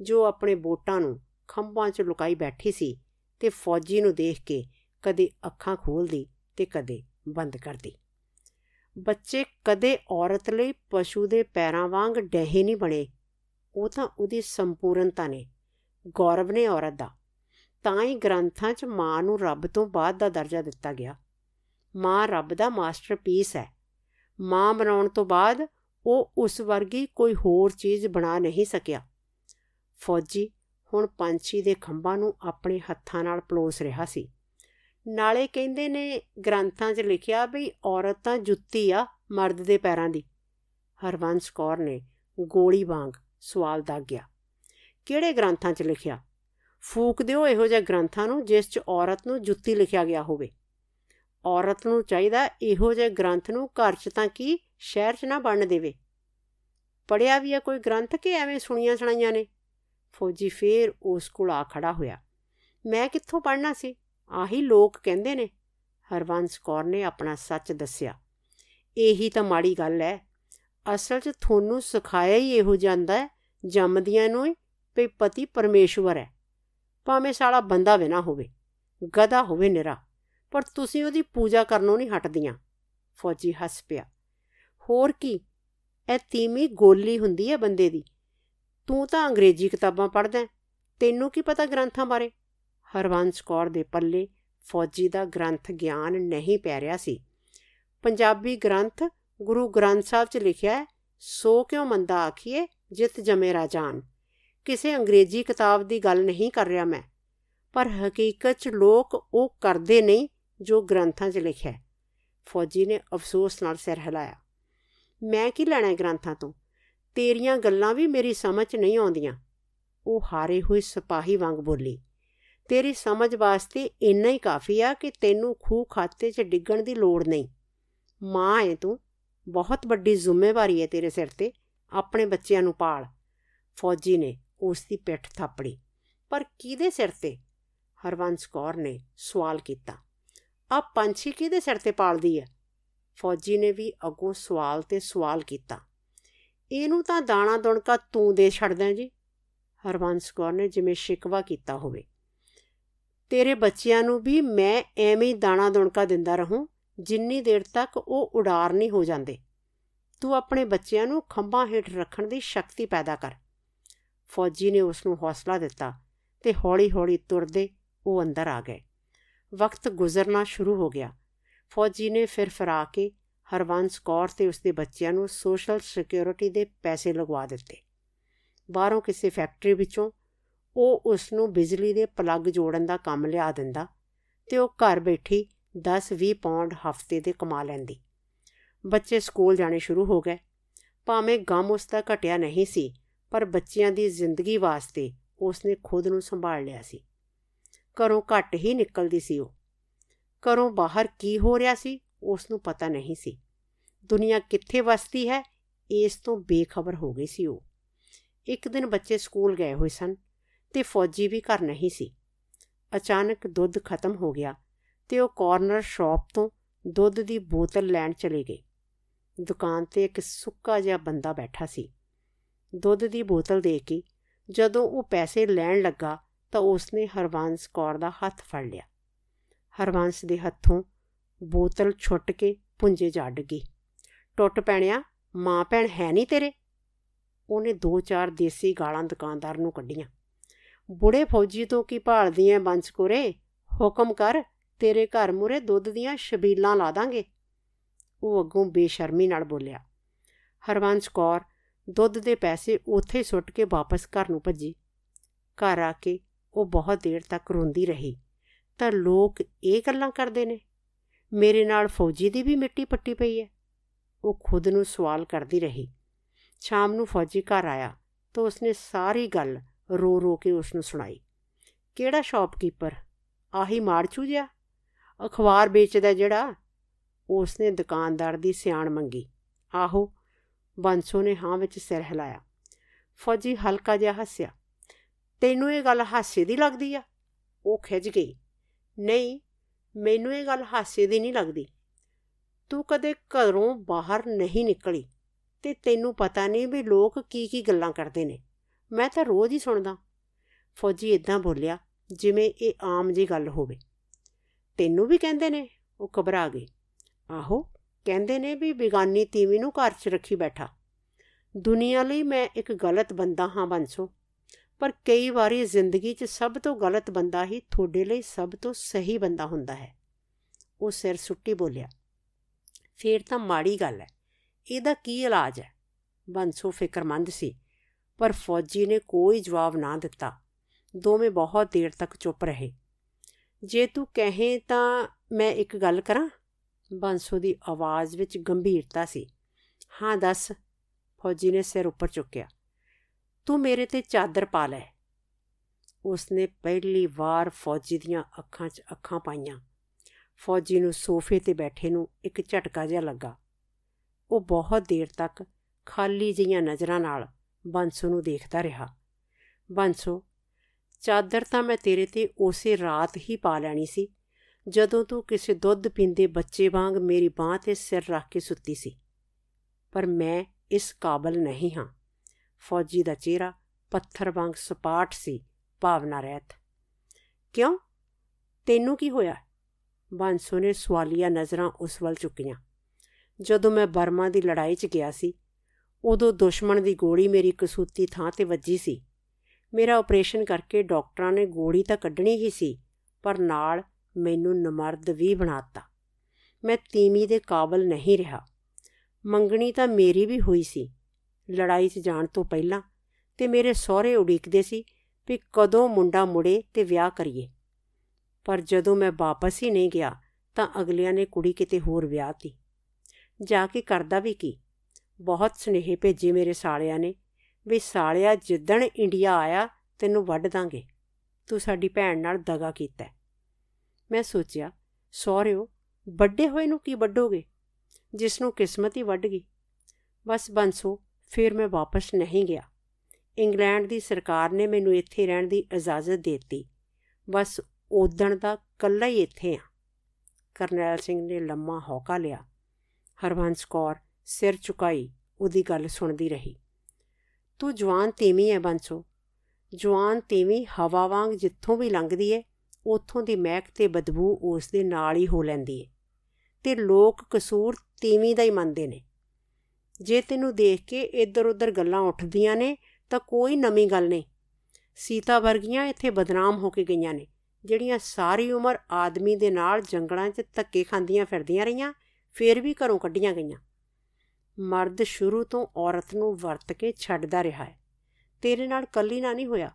ਜੋ ਆਪਣੇ ਬੋਟਾਂ ਨੂੰ ਖੰਭਾਂ 'ਚ ਲੁਕਾਈ ਬੈਠੀ ਸੀ। ਤੇ ਫੌਜੀ ਨੂੰ ਦੇਖ ਕੇ ਕਦੇ ਅੱਖਾਂ ਖੋਲਦੀ ਤੇ ਕਦੇ ਬੰਦ ਕਰਦੀ। ਬੱਚੇ ਕਦੇ ਔਰਤ ਲਈ ਪਸ਼ੂ ਦੇ ਪੈਰਾਂ ਵਾਂਗ ਡਹੇ ਨਹੀਂ ਬਣੇ। ਉਹ ਤਾਂ ਉਹਦੀ ਸੰਪੂਰਨਤਾ ਨੇ। ਗੌਰਵ ਨੇ ਔਰਤ ਦਾ। ਤਾਂ ਹੀ ਗ੍ਰੰਥਾਂ 'ਚ ਮਾਂ ਨੂੰ ਰੱਬ ਤੋਂ ਬਾਅਦ ਦਾ ਦਰਜਾ ਦਿੱਤਾ ਗਿਆ। ਮਾਂ ਰੱਬ ਦਾ ਮਾਸਟਰਪੀਸ ਹੈ। ਮਾਂ ਬਣਾਉਣ ਤੋਂ ਬਾਅਦ ਉਹ ਉਸ ਵਰਗੀ ਕੋਈ ਹੋਰ ਚੀਜ਼ ਬਣਾ ਨਹੀਂ ਸਕਿਆ। ਫੌਜੀ ਹੁਣ ਪੰਛੀ ਦੇ ਖੰਭਾਂ ਨੂੰ ਆਪਣੇ ਹੱਥਾਂ ਨਾਲ ਪਲੋਸ ਰਿਹਾ ਸੀ। ਨਾਲੇ ਕਹਿੰਦੇ ਨੇ, ਗ੍ਰੰਥਾਂ 'ਚ ਲਿਖਿਆ ਵੀ ਔਰਤ ਤਾਂ ਜੁੱਤੀ ਆ, ਮਰਦ ਦੇ ਪੈਰਾਂ ਦੀ। ਹਰਵੰਸ ਕੌਰ ਨੇ ਗੋਲੀ ਵਾਂਗ ਸਵਾਲ ਦਾਗਿਆ ਕਿਹੜੇ ਗ੍ਰੰਥਾਂ 'ਚ ਲਿਖਿਆ? ਫੂਕ ਦਿਓ ਇਹੋ ਜਿਹੇ ਗ੍ਰੰਥਾਂ ਨੂੰ ਜਿਸ 'ਚ ਔਰਤ ਨੂੰ ਜੁੱਤੀ ਲਿਖਿਆ ਗਿਆ ਹੋਵੇ। ਔਰਤ ਨੂੰ ਚਾਹੀਦਾ ਇਹੋ ਜਿਹੇ ਗ੍ਰੰਥ ਨੂੰ ਘਰ 'ਚ ਤਾਂ ਕੀ ਸ਼ਹਿਰ 'ਚ ਨਾ ਬਣਨ ਦੇਵੇ। ਪੜਿਆ ਵੀ ਹੈ ਕੋਈ ਗ੍ਰੰਥ ਕਿ ਐਵੇਂ ਸੁਣੀਆਂ ਸੁਣਾਈਆਂ ਨੇ? ਫੌਜੀ ਫੇਰ ਉਸ ਕੋਲ ਆ ਖੜਾ ਹੋਇਆ। ਮੈਂ ਕਿੱਥੋਂ ਪੜਨਾ ਸੀ? ਆਹੀ ਲੋਕ ਕਹਿੰਦੇ ਨੇ। ਹਰਵੰਸ ਕੌਰ ਨੇ ਆਪਣਾ ਸੱਚ ਦੱਸਿਆ। ਇਹੀ ਤਾਂ ਮਾੜੀ ਗੱਲ ਹੈ ਅਸਲ 'ਚ ਤੁਹਾਨੂੰ ਸਿਖਾਇਆ ਹੀ ਇਹੋ ਜਾਂਦਾ ਹੈ ਜੰਮਦੀਆਂ ਨੂੰ ਹੀ ਪਤੀ ਪਰਮੇਸ਼ਵਰ ਹੈ ਭਾਵੇਂ ਸਾਲਾ ਬੰਦਾ ਵੀ ਨਾ ਹੋਵੇ ਗਦਾ ਹੋਵੇ ਨਿਰਾ, ਪਰ ਤੁਸੀਂ ਉਹਦੀ ਪੂਜਾ ਕਰਨੋਂ ਨਹੀਂ ਹਟਦੀਆਂ। ਫੌਜੀ ਹੱਸ ਪਿਆ। ਹੋਰ ਕੀ, ਇਹ ਤੀਮੀ ਗੋਲੀ ਹੁੰਦੀ ਹੈ ਬੰਦੇ ਦੀ। ਤੂੰ ਤਾਂ ਅੰਗਰੇਜ਼ੀ ਕਿਤਾਬਾਂ ਪੜ੍ਹਦਾ ਤੈਨੂੰ ਕੀ ਪਤਾ ਗ੍ਰੰਥਾਂ ਬਾਰੇ? ਹਰਵੰਸ ਕੌਰ ਦੇ ਪੱਲੇ ਫੌਜੀ ਦਾ ਗ੍ਰੰਥ ਗਿਆਨ ਨਹੀਂ ਪੈ ਰਿਹਾ ਸੀ। ਪੰਜਾਬੀ ਗ੍ਰੰਥ ਗੁਰੂ ਗ੍ਰੰਥ ਸਾਹਿਬ 'ਚ ਲਿਖਿਆ ਹੈ, ਸੋ ਕਿਉ ਮੰਦਾ ਆਖੀਏ ਜਿਤ ਜਮੇ ਰਾਜਾਨ ਕਿਸੇ ਅੰਗਰੇਜ਼ੀ ਕਿਤਾਬ ਦੀ ਗੱਲ ਨਹੀਂ ਕਰ ਰਿਹਾ ਮੈਂ। ਪਰ ਹਕੀਕਤ 'ਚ ਲੋਕ ਉਹ ਕਰਦੇ ਨਹੀਂ ਜੋ ਗ੍ਰੰਥਾਂ 'ਚ ਲਿਖਿਆ ਹੈ। ਫੌਜੀ ਨੇ ਅਫਸੋਸ ਨਾਲ ਸਿਰ ਹਿਲਾਇਆ। ਮੈਂ ਕੀ ਲੈਣਾ ਹੈ ਗ੍ਰੰਥਾਂ ਤੋਂ? ਤੇਰੀਆਂ ਗੱਲਾਂ ਵੀ ਮੇਰੀ ਸਮਝ ਨਹੀਂ ਆਉਂਦੀਆਂ। ਉਹ ਹਾਰੇ ਹੋਏ ਸਿਪਾਹੀ ਵਾਂਗ ਬੋਲੀ, ਤੇਰੀ ਸਮਝ ਵਾਸਤੇ ਇੰਨਾ ਹੀ ਕਾਫੀ ਆ ਕਿ ਤੈਨੂੰ ਖੂਹ ਖਾਤੇ 'ਚ ਡਿੱਗਣ ਦੀ ਲੋੜ ਨਹੀਂ। ਮਾਂ ਹੈ ਤੂੰ, ਬਹੁਤ ਵੱਡੀ ਜ਼ਿੰਮੇਵਾਰੀ ਹੈ ਤੇਰੇ ਸਿਰ ਤੇ, ਆਪਣੇ ਬੱਚਿਆਂ ਨੂੰ ਪਾਲ। ਫੌਜੀ ਨੇ ਉਸ ਦੀ ਪਿੱਠ ਥਾਪੜੀ। ਪਰ ਕਿਹਦੇ ਸਿਰ ਤੇ? ਹਰਵੰਸ ਕੌਰ ਨੇ ਸਵਾਲ ਕੀਤਾ। ਆ ਪੰਛੀ ਕਿਹਦੇ ਸਿਰ ਤੇ ਪਾਲਦੀ ਹੈ ਫੌਜੀ ਨੇ ਵੀ ਅਗੋਂ ਸਵਾਲ ਤੇ ਸਵਾਲ ਕੀਤਾ। ਇਹਨੂੰ ਤਾਂ ਦਾਣਾ ਦੁਣਕਾ ਤੂੰ ਦੇ ਛੱਡਦਾ ਜੀ। ਹਰਵੰਸ ਕੌਰ ਨੇ ਜਿਵੇਂ ਸ਼ਿਕਵਾ ਕੀਤਾ ਹੋਵੇ। ਤੇਰੇ ਬੱਚਿਆਂ ਨੂੰ ਵੀ ਮੈਂ ਐਵੇਂ ਹੀ ਦਾਣਾ ਦੁਣਕਾ ਦਿੰਦਾ ਰਹੂੰ, ਜਿੰਨੀ ਦੇਰ ਤੱਕ ਉਹ ਉਡਾਰ ਨਹੀਂ ਹੋ ਜਾਂਦੇ। ਤੂੰ ਆਪਣੇ ਬੱਚਿਆਂ ਨੂੰ ਖੰਭਾਂ ਹੇਠ ਰੱਖਣ ਦੀ ਸ਼ਕਤੀ ਪੈਦਾ ਕਰ। ਫੌਜੀ ਨੇ ਉਸ ਨੂੰ ਹੌਸਲਾ ਦਿੱਤਾ ਤੇ ਹੌਲੀ-ਹੌਲੀ ਤੁਰਦੇ ਉਹ ਅੰਦਰ ਆ ਗਏ। ਵਕਤ ਗੁਜ਼ਰਨਾ ਸ਼ੁਰੂ ਹੋ ਗਿਆ। ਫੌਜੀ ਨੇ ਫਿਰ ਫਰਾ ਕੇ ਹਰਵੰਸ ਕੌਰ ਤੇ ਉਸਦੇ ਬੱਚਿਆਂ ਨੂੰ ਸੋਸ਼ਲ ਸਿਕਿਉਰਿਟੀ ਦੇ ਪੈਸੇ ਲਗਵਾ ਦਿੱਤੇ। ਬਾਹਰੋਂ ਕਿਸੇ ਫੈਕਟਰੀ ਵਿੱਚੋਂ ਉਹ ਉਸ ਨੂੰ ਬਿਜਲੀ ਦੇ ਪਲੱਗ ਜੋੜਨ ਦਾ ਕੰਮ ਲਿਆ ਦਿੰਦਾ ਤੇ ਉਹ ਘਰ ਬੈਠੀ 10-20 ਪੌਂਡ ਹਫ਼ਤੇ ਦੇ ਕਮਾ ਲੈਂਦੀ। ਬੱਚੇ ਸਕੂਲ ਜਾਣੇ ਸ਼ੁਰੂ ਹੋ ਗਏ। ਭਾਵੇਂ ਗਮ ਉਸ ਦਾ ਘਟਿਆ ਨਹੀਂ ਸੀ, ਪਰ ਬੱਚਿਆਂ ਦੀ ਜ਼ਿੰਦਗੀ ਵਾਸਤੇ ਉਸ ਨੇ ਖੁਦ ਨੂੰ ਸੰਭਾਲ ਲਿਆ ਸੀ। ਘਰੋਂ ਘੱਟ ਹੀ ਨਿਕਲਦੀ ਸੀ ਉਹ। ਘਰੋਂ ਬਾਹਰ ਕੀ ਹੋ ਰਿਹਾ ਸੀ ਉਸ ਨੂੰ ਪਤਾ ਨਹੀਂ ਸੀ। ਦੁਨੀਆ ਕਿੱਥੇ ਵਸਦੀ ਹੈ, ਇਸ ਤੋਂ ਬੇਖਬਰ ਹੋ ਗਈ ਸੀ ਉਹ। ਇੱਕ ਦਿਨ ਬੱਚੇ ਸਕੂਲ ਗਏ ਹੋਏ ਸਨ ਤੇ ਫੌਜੀ ਵੀ ਘਰ ਨਹੀਂ ਸੀ। ਅਚਾਨਕ ਦੁੱਧ ਖਤਮ ਹੋ ਗਿਆ ਤੇ ਉਹ ਕਾਰਨਰ ਸ਼ਾਪ ਤੋਂ ਦੁੱਧ ਦੀ ਬੋਤਲ ਲੈਣ ਚਲੇ ਗਏ। ਦੁਕਾਨ ਤੇ ਇੱਕ ਸੁੱਕਾ ਜਿਹਾ ਬੰਦਾ ਬੈਠਾ ਸੀ। ਦੁੱਧ ਦੀ ਬੋਤਲ ਦੇ ਕੇ ਜਦੋਂ ਉਹ ਪੈਸੇ ਲੈਣ ਲੱਗਾ ਤਾਂ ਉਸਨੇ ਹਰਵੰਸ ਕੌਰ ਦਾ ਹੱਥ ਫੜ ਲਿਆ। ਹਰਵੰਸ ਦੇ ਹੱਥੋਂ ਬੋਤਲ ਛੁੱਟ ਕੇ ਪੁੰਜੇ ਜਾ ਡਿੱਗੀ ਟੁੱਟ ਪੈਣਿਆ, ਮਾਂ ਭੈਣ ਹੈ ਨਹੀਂ ਤੇਰੇ। ਉਹਨੇ ਦੋ ਚਾਰ ਦੇਸੀ ਗਾਲਾਂ ਦੁਕਾਨਦਾਰ ਨੂੰ ਕੱਢੀਆਂ। ਬੁੜੇ ਫੌਜੀ ਤੋਂ ਕੀ ਭਾਲਦੀ ਐ ਬੰਚ ਕੋਰੇ? ਹੁਕਮ ਕਰ, ਤੇਰੇ ਘਰ ਮੂਰੇ ਦੁੱਧ ਦੀਆਂ ਛਬੀਲਾਂ ਲਾ ਦਾਂਗੇ। ਉਹ ਅੱਗੋਂ ਬੇਸ਼ਰਮੀ ਨਾਲ ਬੋਲਿਆ। ਹਰਵੰਸ਼ ਕੌਰ ਦੁੱਧ ਦੇ ਪੈਸੇ ਉੱਥੇ ਸੁੱਟ ਕੇ ਵਾਪਸ ਘਰ ਨੂੰ ਭੱਜੀ। ਘਰ ਆ ਕੇ ਉਹ ਬਹੁਤ ਦੇਰ ਤੱਕ ਰੋਂਦੀ ਰਹੀ। ਤਾਂ ਲੋਕ ਇਹ ਗੱਲਾਂ ਕਰਦੇ ਨੇ। ਮੇਰੇ ਨਾਲ ਫੌਜੀ ਦੀ ਵੀ ਮਿੱਟੀ ਪੱਟੀ ਪਈ ਹੈ। ਉਹ ਖੁਦ ਨੂੰ ਸਵਾਲ ਕਰਦੀ ਰਹੀ। ਸ਼ਾਮ ਨੂੰ ਫੌਜੀ ਘਰ ਆਇਆ ਤਾਂ ਉਸਨੇ ਸਾਰੀ ਗੱਲ ਰੋ ਰੋ ਕੇ ਉਸ ਨੂੰ ਸੁਣਾਈ। ਕਿਹੜਾ ਸ਼ਾਪਕੀਪਰ ਆਹੀ ਮਾਰਚੂ ਜਿਆ ਅਖਬਾਰ ਵੇਚਦਾ ਜਿਹੜਾ? ਉਸਨੇ ਦੁਕਾਨਦਾਰ ਦੀ ਸਿਆਣ ਮੰਗੀ। ਆਹੋ, ਬੰਸੋ ਨੇ ਹਾਂ ਵਿੱਚ ਸਿਰ ਹਿਲਾਇਆ। ਫੌਜੀ ਹਲਕਾ ਜਿਹਾ ਹੱਸਿਆ। ਤੈਨੂੰ ਇਹ ਗੱਲ ਹਾਸੇ ਦੀ ਲੱਗਦੀ ਆ? ਉਹ ਖਿੱਚ ਗਈ। ਨਹੀਂ, ਮੈਨੂੰ ਇਹ ਗੱਲ ਹਾਸੇ ਦੀ ਨਹੀਂ ਲੱਗਦੀ। ਤੂੰ ਕਦੇ ਘਰੋਂ ਬਾਹਰ ਨਹੀਂ ਨਿਕਲੀ ਤੇ ਤੈਨੂੰ ਪਤਾ ਨਹੀਂ ਵੀ ਲੋਕ ਕੀ ਕੀ ਗੱਲਾਂ ਕਰਦੇ ਨੇ। ਮੈਂ ਤਾਂ ਰੋਜ਼ ਹੀ ਸੁਣਦਾ। ਫੌਜੀ ਇਦਾਂ ਬੋਲਿਆ ਜਿਵੇਂ ਇਹ ਆਮ ਜੀ ਗੱਲ ਹੋਵੇ। ਤੈਨੂੰ ਵੀ ਕਹਿੰਦੇ ਨੇ? ਉਹ ਘਬਰਾ ਗਈ। ਆਹੋ, ਕਹਿੰਦੇ ਨੇ ਵੀ ਬਿਗਾਨੀ ਤੀਵੀ ਨੂੰ ਘਰ 'ਚ ਰੱਖੀ ਬੈਠਾ। ਦੁਨੀਆ ਲਈ ਮੈਂ ਇੱਕ ਗਲਤ ਬੰਦਾ ਹਾਂ ਬੰਸੋ, ਪਰ ਕਈ ਵਾਰੀ ਜ਼ਿੰਦਗੀ 'ਚ ਸਭ ਤੋਂ ਗਲਤ ਬੰਦਾ ਹੀ ਤੁਹਾਡੇ ਲਈ ਸਭ ਤੋਂ ਸਹੀ ਬੰਦਾ ਹੁੰਦਾ ਹੈ। ਉਹ ਸਿਰ ਸੁੱਟੀ ਬੋਲਿਆ। ਫੇਰ ਤਾਂ ਮਾੜੀ ਗੱਲ ਹੈ ਇਹਦਾ ਕੀ ਇਲਾਜ ਹੈ ਬੰਸੋ ਫਿਕਰਮੰਦ ਸੀ, ਪਰ ਫੌਜੀ ਨੇ ਕੋਈ ਜਵਾਬ ਨਾ ਦਿੱਤਾ। ਦੋਵੇਂ ਬਹੁਤ ਦੇਰ ਤੱਕ ਚੁੱਪ ਰਹੇ। ਜੇ ਤੂੰ ਕਹੇ ਤਾਂ ਮੈਂ ਇੱਕ ਗੱਲ ਕਰਾਂ? ਬੰਸੋ ਦੀ ਆਵਾਜ਼ ਵਿੱਚ ਗੰਭੀਰਤਾ ਸੀ। ਹਾਂ, ਦੱਸ। ਫੌਜੀ ਨੇ ਸਿਰ ਉੱਪਰ ਚੁੱਕਿਆ। ਤੂੰ ਮੇਰੇ ਤੇ ਚਾਦਰ ਪਾ ਲੈ। ਉਸਨੇ ਪਹਿਲੀ ਵਾਰ ਫੌਜੀ ਦੀਆਂ ਅੱਖਾਂ 'ਚ ਅੱਖਾਂ ਪਾਈਆਂ। ਫੌਜੀ ਨੂੰ ਸੋਫੇ ਤੇ ਬੈਠੇ ਨੂੰ ਇੱਕ ਝਟਕਾ ਜਿਹਾ ਲੱਗਾ। ਉਹ ਬਹੁਤ ਦੇਰ ਤੱਕ ਖਾਲੀ ਜੀਆਂ ਨਜ਼ਰਾਂ ਨਾਲ ਬੰਸੋ ਨੂੰ ਦੇਖਦਾ ਰਿਹਾ। ਬੰਸੋ, ਚਾਦਰ ਤਾਂ ਮੈਂ ਤੇਰੇ ਤੇ ਉਸੇ ਰਾਤ ਹੀ ਪਾ ਲੈਣੀ ਸੀ, ਜਦੋਂ ਤੂੰ ਕਿਸੇ ਦੁੱਧ ਪੀਂਦੇ ਬੱਚੇ ਵਾਂਗ ਮੇਰੀ ਬਾਹ ਤੇ ਸਿਰ ਰੱਖ ਕੇ ਸੁੱਤੀ ਸੀ। ਪਰ ਮੈਂ ਇਸ ਕਾਬਲ ਨਹੀਂ ਹਾਂ ਫੌਜੀ ਦਾ ਚਿਹਰਾ ਪੱਥਰ ਵਾਂਗ ਸਪਾਟ ਸੀ ਭਾਵਨਾ ਰਹਿਤ ਕਿਉਂ? ਤੈਨੂੰ ਕੀ ਹੋਇਆ? ਬਾਂਸੋ ਨੇ ਸਵਾਲੀਆ ਨਜ਼ਰਾਂ ਉਸ ਵੱਲ ਚੁੱਕੀਆਂ। ਜਦੋਂ ਮੈਂ ਬਰਮਾ ਦੀ ਲੜਾਈ 'ਚ ਗਿਆ ਸੀ, ਉਦੋਂ ਦੁਸ਼ਮਣ ਦੀ ਗੋਲੀ ਮੇਰੀ ਕਸੂਤੀ ਥਾਂ ਤੇ ਵੱਜੀ ਸੀ। ਮੇਰਾ ਆਪਰੇਸ਼ਨ ਕਰਕੇ ਡਾਕਟਰਾਂ ਨੇ ਗੋਲੀ ਤਾਂ ਕੱਢਣੀ ਹੀ ਸੀ, ਪਰ ਨਾਲ ਮੈਨੂੰ ਨਮਰਦ ਵੀ ਬਣਾਤਾ ਮੈਂ ਤੀਮੀ ਦੇ ਕਾਬਲ ਨਹੀਂ ਰਿਹਾ। ਮੰਗਣੀ ਤਾਂ ਮੇਰੀ ਵੀ ਹੋਈ ਸੀ। ਲੜਾਈ 'ਚ ਜਾਣ ਤੋਂ ਪਹਿਲਾਂ ਤੇ ਮੇਰੇ ਸਹੁਰੇ ਉਡੀਕਦੇ ਸੀ ਵੀ ਕਦੋਂ ਮੁੰਡਾ ਮੁੜੇ ਤੇ ਵਿਆਹ ਕਰੀਏ। ਪਰ ਜਦੋਂ ਮੈਂ ਵਾਪਸ ਹੀ ਨਹੀਂ ਗਿਆ ਤਾਂ ਅਗਲਿਆਂ ਨੇ ਕੁੜੀ ਕਿਤੇ ਹੋਰ ਵਿਆਹਤੀ ਜਾ ਕੇ ਕਰਦਾ ਵੀ ਕੀ? ਬਹੁਤ ਸਨੇਹ ਭੇਜੇ ਮੇਰੇ ਸਾਲਿਆਂ ਨੇ ਵੀ ਸਾਲਿਆ ਜਿੱਦਣ ਇੰਡੀਆ ਆਇਆ ਤੈਨੂੰ ਵੱਢ ਦਾਂਗੇ। ਤੂੰ ਸਾਡੀ ਭੈਣ ਨਾਲ ਦਗਾ ਕੀਤਾ। ਮੈਂ ਸੋਚਿਆ, ਸਹੁਰਿਓ, ਵੱਡੇ ਹੋਏ ਨੂੰ ਕੀ ਵੱਡੋਗੇ ਜਿਸ ਨੂੰ ਕਿਸਮਤ ਹੀ ਵੱਢ ਗਈ। ਬਸ ਬੰਸੋ, ਫਿਰ ਮੈਂ ਵਾਪਸ ਨਹੀਂ ਗਿਆ। ਇੰਗਲੈਂਡ ਦੀ ਸਰਕਾਰ ਨੇ ਮੈਨੂੰ ਇੱਥੇ ਰਹਿਣ ਦੀ ਇਜਾਜ਼ਤ ਦਿੱਤੀ। ਬਸ ਉਦਣ ਦਾ ਕੱਲਾ ਹੀ ਇੱਥੇ ਆ। ਕਰਨੈਲ ਸਿੰਘ ਨੇ ਲੰਮਾ ਹੌਕਾ ਲਿਆ। ਹਰਵੰਸ ਕੌਰ ਸਿਰ ਝੁਕਾਈ ਉਹਦੀ ਗੱਲ ਸੁਣਦੀ ਰਹੀ। ਤੂੰ ਜਵਾਨ ਤੀਵੀਂ ਹੈ ਬੰਸੋ। ਜਵਾਨ ਤੀਵੀਂ ਹਵਾ ਵਾਂਗ ਜਿੱਥੋਂ ਵੀ ਲੰਘਦੀ ਹੈ ਉਥੋਂ ਦੀ ਮਹਿਕ ਤੇ ਬਦਬੂ ਉਸ ਦੇ ਨਾਲ ਹੀ ਹੋ ਲੈਂਦੀ ਹੈ ਤੇ ਲੋਕ ਕਸੂਰ ਤੀਵੀਂ ਦਾ ਹੀ ਮੰਨਦੇ ਨੇ। ਜੇ ਤੈਨੂੰ ਦੇਖ ਕੇ ਇੱਧਰ ਉੱਧਰ ਗੱਲਾਂ ਉੱਠਦੀਆਂ ਨੇ, ਤਾਂ ਕੋਈ ਨਵੀਂ ਗੱਲ ਨਹੀਂ। ਸੀਤਾ ਵਰਗੀਆਂ ਇੱਥੇ ਬਦਨਾਮ ਹੋ ਕੇ ਗਈਆਂ ਨੇ। ਜਿਹੜੀਆਂ ਸਾਰੀ ਉਮਰ ਆਦਮੀ ਦੇ ਨਾਲ ਜੰਗਲਾਂ 'ਚ ਧੱਕੇ ਖਾਂਦੀਆਂ ਫਿਰਦੀਆਂ ਰਹੀਆਂ, ਫੇਰ ਵੀ ਘਰੋਂ ਕੱਢੀਆਂ ਗਈਆਂ। ਮਰਦ ਸ਼ੁਰੂ ਤੋਂ ਔਰਤ ਨੂੰ ਵਰਤ ਕੇ ਛੱਡਦਾ ਰਿਹਾ ਹੈ। ਤੇਰੇ ਨਾਲ ਕੱਲੀ ਨਾ ਨਹੀਂ ਹੋਇਆ।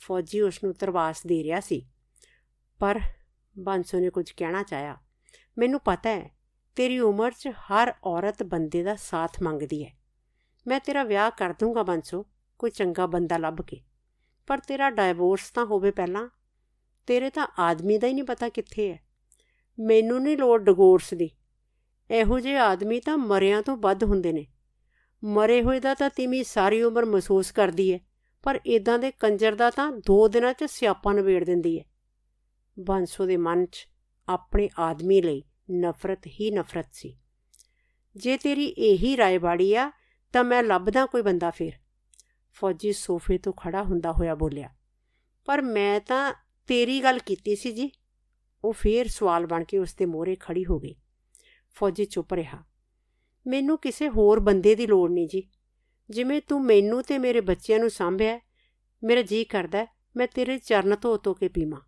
ਫੌਜੀ ਉਸ ਨੂੰ ਤਰਵਾਸ ਦੇ ਰਿਹਾ ਸੀ। ਪਰ ਬਾਂਸੋ ਨੇ ਕੁਝ ਕਹਿਣਾ ਚਾਹਿਆ। ਮੈਨੂੰ ਪਤਾ ਹੈ, ਤੇਰੀ ਉਮਰ 'ਚ ਹਰ ਔਰਤ ਬੰਦੇ ਦਾ ਸਾਥ ਮੰਗਦੀ ਹੈ। ਮੈਂ ਤੇਰਾ ਵਿਆਹ ਕਰ ਦੂੰਗਾ ਬਾਂਸੋ, ਕੋਈ ਚੰਗਾ ਬੰਦਾ ਲੱਭ ਕੇ। ਪਰ ਤੇਰਾ ਡਾਈਵੋਰਸ ਤਾਂ ਹੋਵੇ ਪਹਿਲਾਂ ਤੇਰੇ ਤਾਂ ਆਦਮੀ ਦਾ ਹੀ ਨਹੀਂ ਪਤਾ ਕਿੱਥੇ ਹੈ ਮੈਨੂੰ ਨਹੀਂ ਲੋੜ ਡਿਵੋਰਸ ਦੀ। ਇਹੋ ਜਿਹੇ ਆਦਮੀ ਤਾਂ ਮਰਿਆਂ ਤੋਂ ਵੱਧ ਹੁੰਦੇ ਨੇ। ਮਰੇ ਹੋਏ ਦਾ ਤਾਂ ਤਿਮੀ ਸਾਰੀ ਉਮਰ ਮਹਿਸੂਸ ਕਰਦੀ ਹੈ ਪਰ ਇਦਾਂ ਦੇ ਕੰਜਰ ਦਾ ਤਾਂ ਦੋ ਦਿਨਾਂ 'ਚ ਸਿਆਪਾ ਨਵੇੜ ਦਿੰਦੀ ਹੈ ਬੰਸੋ ਦੇ ਮਨ 'ਚ ਆਪਣੇ ਆਦਮੀ ਲਈ ਨਫ਼ਰਤ ਹੀ ਨਫ਼ਰਤ ਸੀ। ਜੇ ਤੇਰੀ ਇਹੀ ਰਾਏ ਬਾੜੀ ਆ, ਤਾਂ ਮੈਂ ਲੱਭਦਾ ਕੋਈ ਬੰਦਾ ਫੇਰ। ਫੌਜੀ ਸੋਫੇ ਤੋਂ ਖੜਾ ਹੁੰਦਾ ਹੋਇਆ ਬੋਲਿਆ, ਪਰ ਮੈਂ ਤਾਂ ਤੇਰੀ ਗੱਲ ਕੀਤੀ ਸੀ ਜੀ। ਉਹ ਫੇਰ ਸਵਾਲ ਬਣ ਕੇ ਉਸ ਦੇ ਮੋਹਰੇ ਖੜੀ ਹੋ ਗਈ। ਫੌਜੀ ਚੁੱਪ ਰਿਹਾ। ਮੈਨੂੰ ਕਿਸੇ ਹੋਰ ਬੰਦੇ ਦੀ ਲੋੜ ਨਹੀਂ ਜੀ। ਜਿਵੇਂ ਤੂੰ ਮੈਨੂੰ ਤੇ ਮੇਰੇ ਬੱਚਿਆਂ ਨੂੰ ਸੰਭਿਆ ਮੇਰਾ ਜੀ ਕਰਦਾ ਮੈਂ ਤੇਰੇ ਚਰਨ ਧੋ ਧੋ ਕੇ ਪੀਵਾਂ।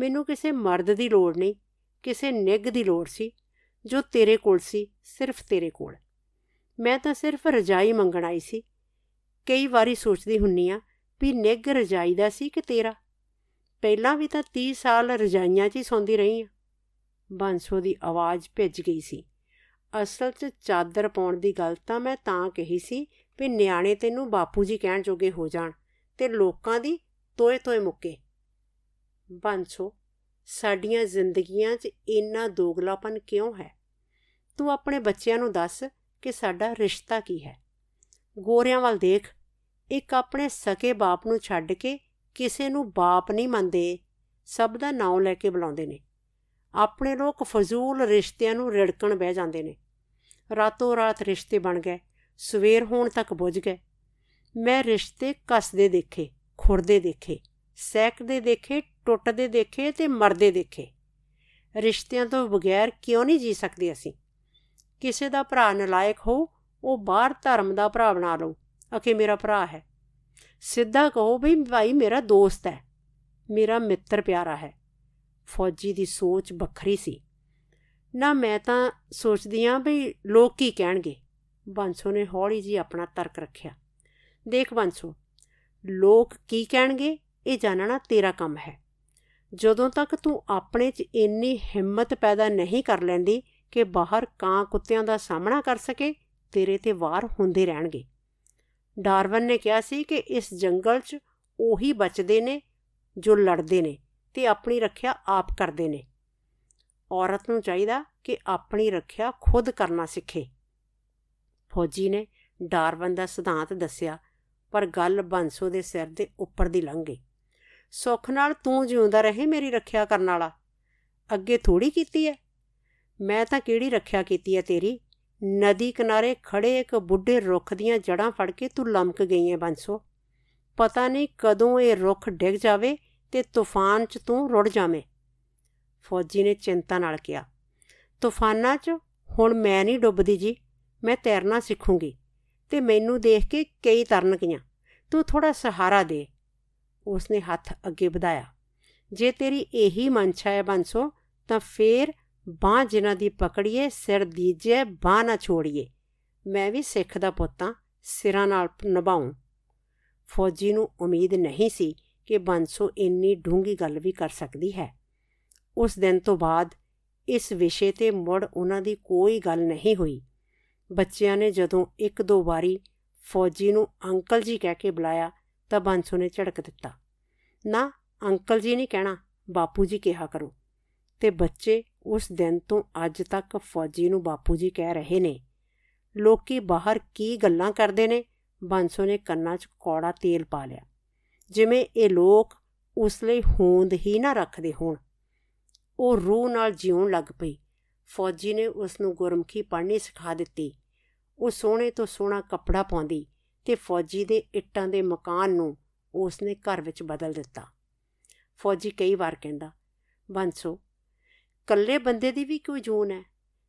ਮੈਨੂੰ ਕਿਸੇ ਮਰਦ ਦੀ ਲੋੜ ਨਹੀਂ, ਕਿਸੇ ਨਿੱਗ ਦੀ ਲੋੜ ਸੀ, ਜੋ ਤੇਰੇ ਕੋਲ ਸੀ, ਸਿਰਫ ਤੇਰੇ ਕੋਲ। ਮੈਂ ਤਾਂ ਸਿਰਫ ਰਜਾਈ ਮੰਗਣ ਆਈ ਸੀ। ਕਈ ਵਾਰੀ ਸੋਚਦੀ ਹੁੰਨੀ ਆ ਵੀ ਨਿੱਗ ਰਜਾਈ ਦਾ ਸੀ ਕਿ ਤੇਰਾ? ਪਹਿਲਾਂ ਵੀ ਤਾਂ 30 ਸਾਲ ਰਜਾਈਆਂ 'ਚ ਹੀ ਸੌਂਦੀ ਰਹੀ ਆ। ਬਾਂਸੋ ਦੀ ਆਵਾਜ਼ ਭਿੱਜ ਗਈ ਸੀ। ਅਸਲ 'ਚ ਚਾਦਰ ਪਾਉਣ ਦੀ ਗੱਲ ਤਾਂ ਮੈਂ ਤਾਂ ਕਹੀ ਸੀ ਵੀ ਨਿਆਣੇ ਤੈਨੂੰ ਬਾਪੂ ਜੀ ਕਹਿਣ ਜੋਗੇ ਹੋ ਜਾਣ ਤੇ ਲੋਕਾਂ ਦੀ ਤੋਏ ਤੋਏ ਮੁੱਕੇ। ਬਾਂਸੋ, ਸਾਡੀਆਂ ਜ਼ਿੰਦਗੀਆਂ 'ਚ ਇੰਨਾ ਦੋਗਲਾਪਨ ਕਿਉਂ ਹੈ? ਤੂੰ ਆਪਣੇ ਬੱਚਿਆਂ ਨੂੰ ਦੱਸ ਕਿ ਸਾਡਾ ਰਿਸ਼ਤਾ ਕੀ ਹੈ? ਗੋਰਿਆਂ ਵੱਲ ਦੇਖ, ਇੱਕ ਆਪਣੇ ਸਕੇ ਬਾਪ ਨੂੰ ਛੱਡ ਕੇ ਕਿਸੇ ਨੂੰ ਬਾਪ ਨਹੀਂ ਮੰਨਦੇ, ਸਭ ਦਾ ਨਾਮ ਲੈ ਕੇ ਬੁਲਾਉਂਦੇ ਨੇ। ਆਪਣੇ ਲੋਕ ਫਜ਼ੂਲ ਰਿਸ਼ਤਿਆਂ ਨੂੰ ਰਿੜਕਣ ਬਹਿ ਜਾਂਦੇ ਨੇ। ਰਾਤੋਂ ਰਾਤ ਰਿਸ਼ਤੇ ਬਣ ਗਏ, ਸਵੇਰ ਹੋਣ ਤੱਕ ਬੁੱਝ ਗਏ। ਮੈਂ ਰਿਸ਼ਤੇ ਕੱਸਦੇ ਦੇਖੇ, ਖੁਰਦੇ ਦੇਖੇ ਸੈਕਦੇ ਦੇਖੇ, ਟੁੱਟਦੇ ਦੇਖੇ ਤੇ ਮਰਦੇ ਦੇਖੇ। ਰਿਸ਼ਤਿਆਂ ਤੋਂ ਬਗੈਰ ਕਿਉਂ ਨਹੀਂ ਜੀ ਸਕਦੇ ਅਸੀਂ? ਕਿਸੇ ਦਾ ਭਰਾ ਨਲਾਇਕ ਹੋ ਉਹ ਬਾਹਰ ਧਰਮ ਦਾ ਭਰਾ ਬਣਾ ਲਓ ਅਕੇ ਮੇਰਾ ਭਰਾ ਹੈ। ਸਿੱਧਾ ਕਹੋ ਵੀ ਭਾਈ ਮੇਰਾ ਦੋਸਤ ਹੈ, ਮੇਰਾ ਮਿੱਤਰ ਪਿਆਰਾ ਹੈ। ਫੌਜੀ ਦੀ ਸੋਚ ਵੱਖਰੀ ਸੀ। ਨਾ ਮੈਂ ਤਾਂ ਸੋਚਦੀ ਆਂ ਵੀ ਲੋਕ ਕੀ ਕਹਿਣਗੇ। ਬੰਸੋ ਨੇ ਹੌਲੀ ਜੀ ਆਪਣਾ ਤਰਕ ਰੱਖਿਆ। ਦੇਖ ਬੰਸੋ, ਲੋਕ ਕੀ ਕਹਿਣਗੇ, ਇਹ ਜਾਣਨਾ ਤੇਰਾ ਕੰਮ ਹੈ। ਜਦੋਂ ਤੱਕ ਤੂੰ ਆਪਣੇ 'ਚ ਇੰਨੀ ਹਿੰਮਤ ਪੈਦਾ ਨਹੀਂ ਕਰ ਲੈਂਦੀ ਕਿ ਬਾਹਰ ਕਾਂ ਕੁੱਤਿਆਂ ਦਾ ਸਾਹਮਣਾ ਕਰ ਸਕੇ, ਤੇਰੇ ਤੇ ਵਾਰ ਹੁੰਦੇ ਰਹਿਣਗੇ। ਡਾਰਵਨ ਨੇ ਕਿਹਾ ਸੀ ਕਿ ਇਸ ਜੰਗਲ 'ਚ ਉਹੀ ਬਚਦੇ ਨੇ ਜੋ ਲੜਦੇ ਨੇ ਤੇ ਆਪਣੀ ਰੱਖਿਆ ਆਪ ਕਰਦੇ ਨੇ। ਔਰਤ ਨੂੰ ਚਾਹੀਦਾ ਕਿ ਆਪਣੀ ਰੱਖਿਆ ਖੁਦ ਕਰਨਾ ਸਿੱਖੇ। ਫੌਜੀ ਨੇ ਡਾਰਵਨ ਦਾ ਸਿਧਾਂਤ ਦੱਸਿਆ, ਪਰ ਗੱਲ ਬੰਸੋ ਦੇ ਸਿਰ ਦੇ ਉੱਪਰ ਦੀ ਲੰਘ ਗਈ। ਸੁੱਖ ਨਾਲ ਤੂੰ ਜਿਉਂਦਾ ਰਹੇ ਮੇਰੀ ਰੱਖਿਆ ਕਰਨ ਵਾਲਾ। ਅੱਗੇ ਥੋੜੀ ਕੀਤੀ ਐ? ਮੈਂ ਤਾਂ ਕਿਹੜੀ ਰੱਖਿਆ ਕੀਤੀ ਐ ਤੇਰੀ? ਨਦੀ ਕਿਨਾਰੇ ਖੜੇ ਇੱਕ ਬੁੱਢੇ ਰੁੱਖ ਦੀਆਂ ਜੜਾਂ ਫੜ ਕੇ ਤੂੰ ਲਮਕ ਗਈ ਐ ਬੰਸੋ। ਪਤਾ ਨਹੀਂ ਕਦੋਂ ਇਹ ਰੁੱਖ ਡਿੱਗ ਜਾਵੇ ਤੇ ਤੂਫਾਨ 'ਚ ਤੂੰ ਰੁੜ ਜਾਵੇਂ। ਫੌਜੀ ਨੇ ਚਿੰਤਾ ਨਾਲ ਕਿਹਾ, ਤੂਫਾਨਾਂ 'ਚ ਹੁਣ ਮੈਂ ਨਹੀਂ ਡੁੱਬਦੀ ਜੀ, ਮੈਂ ਤੈਰਨਾ ਸਿੱਖੂੰਗੀ ਤੇ ਮੈਨੂੰ ਦੇਖ ਕੇ ਕਈ ਤਰਨਗੀਆਂ ਤੂੰ ਥੋੜਾ ਸਹਾਰਾ ਦੇ। ਉਸਨੇ ਹੱਥ ਅੱਗੇ ਵਧਾਇਆ, ਜੇ ਤੇਰੀ ਇਹੀ ਮਨਸ਼ਾ ਹੈ ਬੰਸੋ, ਤਾਂ ਫੇਰ ਬਾਹ ਜਿਨ੍ਹਾਂ ਦੀ ਪਕੜੀਏ, ਸਿਰ ਦੀਜੇ ਬਾਹ ਨਾ ਛੋੜੀਏ। ਮੈਂ ਵੀ ਸਿੱਖ ਦਾ ਪੁੱਤਾਂ ਸਿਰਾਂ ਨਾਲ ਨਿਭਾਉਂ ਫੌਜੀ ਨੂੰ ਉਮੀਦ ਨਹੀਂ ਸੀ ਕਿ ਬੰਸੋ ਇੰਨੀ ਡੂੰਗੀ ਗੱਲ ਵੀ ਕਰ ਸਕਦੀ ਹੈ। ਉਸ ਦਿਨ ਤੋਂ ਬਾਅਦ ਇਸ ਵਿਸ਼ੇ ਤੇ ਮੁੜ ਉਹਨਾਂ ਦੀ ਕੋਈ ਗੱਲ ਨਹੀਂ ਹੋਈ। ਬੱਚਿਆਂ ਨੇ ਜਦੋਂ ਇੱਕ ਦੋ ਵਾਰੀ ਫੌਜੀ ਨੂੰ ਅੰਕਲ ਜੀ ਕਹਿ ਕੇ ਬੁਲਾਇਆ, ਤਾਂ ਬੰਸੋ ਨੇ ਝੜਕ ਦਿੱਤਾ। ਨਾ, ਅੰਕਲ ਜੀ ਨਹੀਂ ਕਹਿਣਾ, ਬਾਪੂ ਜੀ ਕਿਹਾ ਕਰੋ। ਤੇ ਬੱਚੇ ਉਸ ਦਿਨ ਤੋਂ ਅੱਜ ਤੱਕ ਫੌਜੀ ਨੂੰ ਬਾਪੂ ਜੀ ਕਹਿ ਰਹੇ ਨੇ, ਲੋਕੀ ਬਾਹਰ ਕੀ ਗੱਲਾਂ ਕਰਦੇ ਨੇ? ਬੰਸੋ ਨੇ ਕੰਨਾਂ 'ਚ ਕੌੜਾ ਤੇਲ ਪਾ ਲਿਆ। ਜਿਵੇਂ ਇਹ ਲੋਕ ਉਸ ਲਈ ਹੋਂਦ ਹੀ ਨਾ ਰੱਖਦੇ ਹੋਣ। ਉਹ ਰੂਹ ਨਾਲ ਜਿਉਣ ਲੱਗ ਪਈ। ਫੌਜੀ ਨੇ ਉਸ ਨੂੰ ਗੁਰਮੁਖੀ ਪੜ੍ਹਨੀ ਸਿਖਾ ਦਿੱਤੀ। ਉਹ ਸੋਹਣੇ ਤੋਂ ਸੋਹਣਾ ਕੱਪੜਾ ਪਾਉਂਦੀ ਤੇ ਫੌਜੀ ਦੇ ਇੱਟਾਂ ਦੇ ਮਕਾਨ ਨੂੰ ਉਸ ਨੇ ਘਰ ਵਿੱਚ ਬਦਲ ਦਿੱਤਾ। ਫੌਜੀ ਕਈ ਵਾਰ ਕਹਿੰਦਾ, ਬੰਸੋ ਕੱਲੇ ਬੰਦੇ ਦੀ ਵੀ ਕੋਈ ਜੂਨ ਹੈ।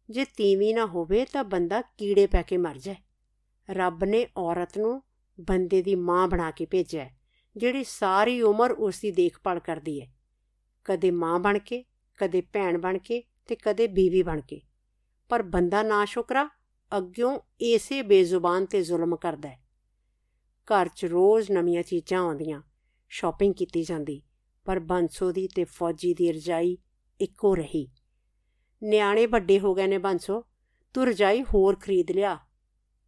ਜੇ ਤੀਵੀਂ ਨਾ ਹੋਵੇ ਤਾਂ ਬੰਦਾ ਕੀੜੇ ਪੈ ਕੇ ਮਰ ਜਾਏ। ਰੱਬ ਨੇ ਔਰਤ ਨੂੰ ਬੰਦੇ ਦੀ ਮਾਂ ਬਣਾ ਕੇ ਭੇਜਿਆ ਜਿਹੜੀ ਸਾਰੀ ਉਮਰ ਉਸ ਦੀ ਦੇਖਭਾਲ ਕਰਦੀ ਹੈ। ਕਦੇ ਮਾਂ ਬਣ ਕੇ, ਕਦੇ ਭੈਣ ਬਣ ਕੇ ਤੇ ਕਦੇ ਬੀਵੀ ਬਣ ਕੇ। ਪਰ ਬੰਦਾ ਨਾ ਸ਼ੁਕਰਾ, ਅੱਗਿਓਂ ਏਸੇ ਬੇਜ਼ੁਬਾਨ ਤੇ ਜ਼ੁਲਮ ਕਰਦਾ ਹੈ। ਘਰ 'ਚ ਰੋਜ਼ ਨਵੀਆਂ ਚੀਜ਼ਾਂ ਆਉਂਦੀਆਂ ਸ਼ਾਪਿੰਗ ਕੀਤੀ ਜਾਂਦੀ, ਪਰ ਬੰਸੋ ਦੀ ਤੇ ਫੌਜੀ ਦੀ ਰਜਾਈ ਇੱਕੋ ਰਹੀ। ਨਿਆਣੇ ਵੱਡੇ ਹੋ ਗਏ ਨੇ ਬੰਸੋ, ਤੂੰ ਰਜਾਈ ਹੋਰ ਖਰੀਦ ਲਿਆ।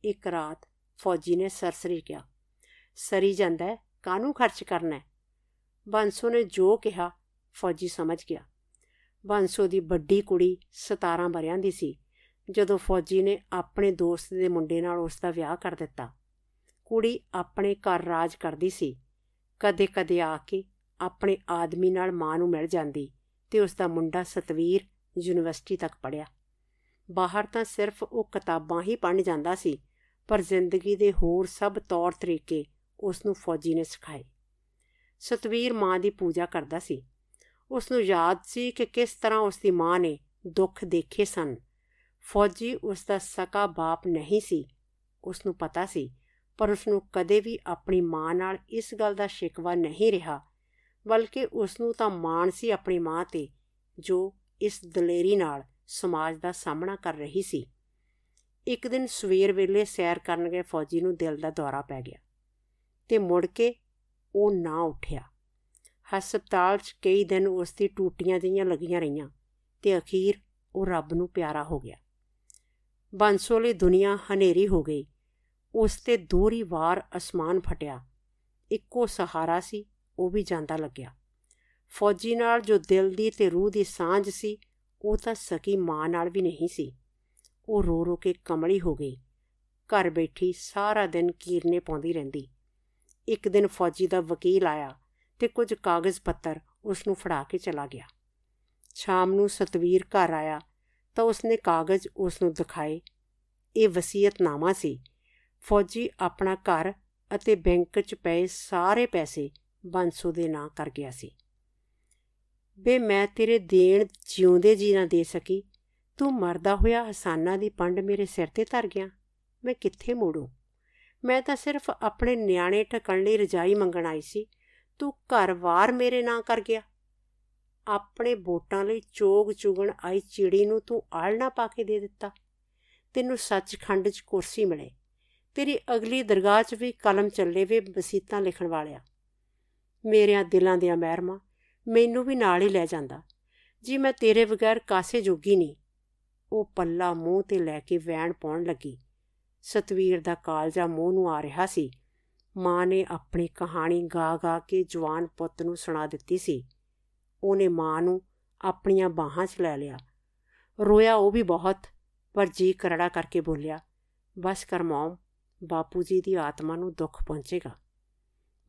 ਇੱਕ ਰਾਤ ਫੌਜੀ ਨੇ ਸਰਸਰੀ ਕਿਹਾ, ਸਰੀ ਜਾਂਦਾ ਹੈ ਕਾਨੂੰ ਖਰਚ ਕਰਨਾ ਹੈ? ਬੰਸੋ ਨੇ ਜੋ ਕਿਹਾ, ਫੌਜੀ ਸਮਝ ਗਿਆ। ਬੰਸੋ ਦੀ ਵੱਡੀ ਕੁੜੀ 17 ਬਰਿਆਂ ਦੀ ਸੀ, ਜਦੋਂ ਫੌਜੀ ਨੇ ਆਪਣੇ ਦੋਸਤ ਦੇ ਮੁੰਡੇ ਨਾਲ ਉਸ ਦਾ ਵਿਆਹ ਕਰ ਦਿੱਤਾ। ਕੁੜੀ ਆਪਣੇ ਘਰ ਰਾਜ ਕਰਦੀ ਸੀ। ਕਦੇ-ਕਦੇ ਆ ਕੇ ਆਪਣੇ ਆਦਮੀ ਨਾਲ ਮਾਂ ਨੂੰ ਮਿਲ ਜਾਂਦੀ। ਤੇ ਉਸ ਦਾ ਮੁੰਡਾ ਸਤਵੀਰ ਯੂਨੀਵਰਸਿਟੀ ਤੱਕ ਪੜਿਆ ਬਾਹਰ ਤਾਂ ਸਿਰਫ ਉਹ ਕਿਤਾਬਾਂ ਹੀ ਪੜ੍ਹਨ ਜਾਂਦਾ ਸੀ, ਪਰ ਜ਼ਿੰਦਗੀ ਦੇ ਹੋਰ ਸਭ ਤੌਰ ਤਰੀਕੇ ਉਸ ਨੂੰ ਫੌਜੀ ਨੇ ਸਿਖਾਏ। ਸਤਵੀਰ ਮਾਂ ਦੀ ਪੂਜਾ ਕਰਦਾ ਸੀ। ਉਸ ਨੂੰ ਯਾਦ ਸੀ ਕਿ ਕਿਸ ਤਰ੍ਹਾਂ ਉਸ ਦੀ ਮਾਂ ਨੇ ਦੁੱਖ ਦੇਖੇ ਸਨ। ਫੌਜੀ ਉਸ ਦਾ ਸਕਾ ਬਾਪ ਨਹੀਂ ਸੀ ਉਸ ਨੂੰ ਪਤਾ ਸੀ, ਪਰ ਉਸ ਨੂੰ ਕਦੇ ਵੀ ਆਪਣੀ ਮਾਂ ਨਾਲ ਇਸ ਗੱਲ ਦਾ ਸ਼ਿਕਵਾ ਨਹੀਂ ਰਿਹਾ ਬਲਕਿ ਉਸ ਨੂੰ ਤਾਂ ਮਾਣ ਸੀ ਆਪਣੀ ਮਾਂ ਤੇ, ਜੋ ਇਸ ਦਲੇਰੀ ਨਾਲ ਸਮਾਜ ਦਾ ਸਾਹਮਣਾ ਕਰ ਰਹੀ ਸੀ। ਇੱਕ ਦਿਨ ਸਵੇਰ ਵੇਲੇ ਸੈਰ ਕਰਨ ਗਏ ਫੌਜੀ ਨੂੰ ਦਿਲ ਦਾ ਦੌਰਾ ਪੈ ਗਿਆ ਤੇ ਮੁੜ ਕੇ ਉਹ ਨਾ ਉੱਠਿਆ। ਹਸਪਤਾਲ 'ਚ ਕਈ ਦਿਨ ਉਸ ਦੀ ਟੂਟੀਆਂ ਜਿਹੀਆਂ ਲੱਗੀਆਂ ਰਹੀਆਂ ਤੇ ਅਖੀਰ ਉਹ ਰੱਬ ਨੂੰ ਪਿਆਰਾ ਹੋ ਗਿਆ। ਬੰਸੋਲੇ ਦੁਨੀਆ ਹਨੇਰੀ ਹੋ ਗਈ। ਉਸ ਤੇ ਦੋਹਰੀ ਵਾਰ ਅਸਮਾਨ ਫਟਿਆ। ਇੱਕੋ ਸਹਾਰਾ ਸੀ ਉਹ ਵੀ ਜਾਂਦਾ ਲੱਗਿਆ। ਫੌਜੀ ਨਾਲ ਜੋ ਦਿਲ ਦੀ ਤੇ ਰੂਹ ਦੀ ਸਾਂਝ ਸੀ, ਉਹ ਤਾਂ ਸਕੀ ਮਾਂ ਨਾਲ ਵੀ ਨਹੀਂ ਸੀ। ਉਹ ਰੋ ਰੋ ਕੇ ਕਮਲੀ ਹੋ ਗਈ। ਘਰ ਬੈਠੀ ਸਾਰਾ ਦਿਨ ਕੀਰਨੇ ਪਾਉਂਦੀ ਰਹਿੰਦੀ। ਇੱਕ ਦਿਨ ਫੌਜੀ ਦਾ ਵਕੀਲ ਆਇਆ ਤੇ ਕੁਝ ਕਾਗਜ਼ ਪੱਤਰ ਉਸ ਨੂੰ ਫੜਾ ਕੇ ਚਲਾ ਗਿਆ। ਸ਼ਾਮ ਨੂੰ ਸਤਵੀਰ ਘਰ ਆਇਆ ਤਾਂ ਉਸਨੇ ਕਾਗਜ਼ ਉਸ ਨੂੰ ਦਿਖਾਏ। ਇਹ ਵਸੀਅਤਨਾਮਾ ਸੀ। ਫੌਜੀ ਆਪਣਾ ਘਰ ਅਤੇ ਬੈਂਕ 'ਚ ਪਏ ਸਾਰੇ ਪੈਸੇ ਬੰਸੋ ਦੇ ਨਾਂ ਕਰ ਗਿਆ ਸੀ। ਬੇ, ਮੈਂ ਤੇਰੇ ਦੇਣ ਜਿਉਂਦੇ ਜੀ ਨਾ ਦੇ ਸਕੀ। ਤੂੰ ਮਰਦਾ ਹੋਇਆ ਹਸਾਨਾ ਦੀ ਪੰਡ ਮੇਰੇ ਸਿਰ ਤੇ ਧਰ ਗਿਆ। ਮੈਂ ਕਿੱਥੇ ਮੋੜੂ? ਮੈਂ ਤਾਂ ਸਿਰਫ ਆਪਣੇ ਨਿਆਣੇ ਟਕਣ ਲਈ ਰਜਾਈ ਮੰਗਣ ਆਈ ਸੀ। ਤੂੰ ਘਰ-ਵਾਰ ਮੇਰੇ ਨਾਂ ਕਰ ਗਿਆ। ਆਪਣੇ ਵੋਟਾਂ ਲਈ ਚੋਗ ਚੁਗਣ ਆਈ ਚਿੜੀ ਨੂੰ ਤੂੰ ਆਲਣਾ ਪਾ ਕੇ ਦੇ ਦਿੱਤਾ। ਤੈਨੂੰ ਸੱਚਖੰਡ 'ਚ ਕੁਰਸੀ ਮਿਲੇ। ਤੇਰੀ ਅਗਲੀ ਦਰਗਾਹ 'ਚ ਵੀ ਕਲਮ ਚੱਲੇ ਵੇ ਬਸੀਤਾਂ ਲਿਖਣ ਵਾਲਿਆ। ਮੇਰਿਆਂ ਦਿਲਾਂ ਦੀਆਂ ਮਹਿਰਮਾ, ਮੈਨੂੰ ਵੀ ਨਾਲ ਹੀ ਲੈ ਜਾਂਦਾ। ਜੀ ਮੈਂ ਤੇਰੇ ਬਗੈਰ ਕਾਸੇ ਜੋਗੀ ਨਹੀਂ। ਉਹ ਪੱਲਾ ਮੂੰਹ ਤੇ ਲੈ ਕੇ ਵੈਣ ਪਾਉਣ ਲੱਗੀ। ਸਤਵੀਰ ਦਾ ਕਾਲਜਾ ਮੂੰਹ ਨੂੰ ਆ ਰਿਹਾ ਸੀ। ਮਾਂ ਨੇ ਆਪਣੀ ਕਹਾਣੀ ਗਾ-ਗਾ ਕੇ ਜਵਾਨ ਪੁੱਤ ਨੂੰ ਸੁਣਾ ਦਿੱਤੀ ਸੀ। ਉਹਨੇ ਮਾਂ ਨੂੰ ਆਪਣੀਆਂ ਬਾਹਾਂ 'ਚ ਲੈ ਲਿਆ। ਰੋਇਆ ਉਹ ਵੀ ਬਹੁਤ, ਪਰ ਜੀ ਕਰੜਾ ਕਰਕੇ ਬੋਲਿਆ, ਬਸ ਕਰ ਮੌਮ ਬਾਪੂ ਜੀ ਦੀ ਆਤਮਾ ਨੂੰ ਦੁੱਖ ਪਹੁੰਚੇਗਾ।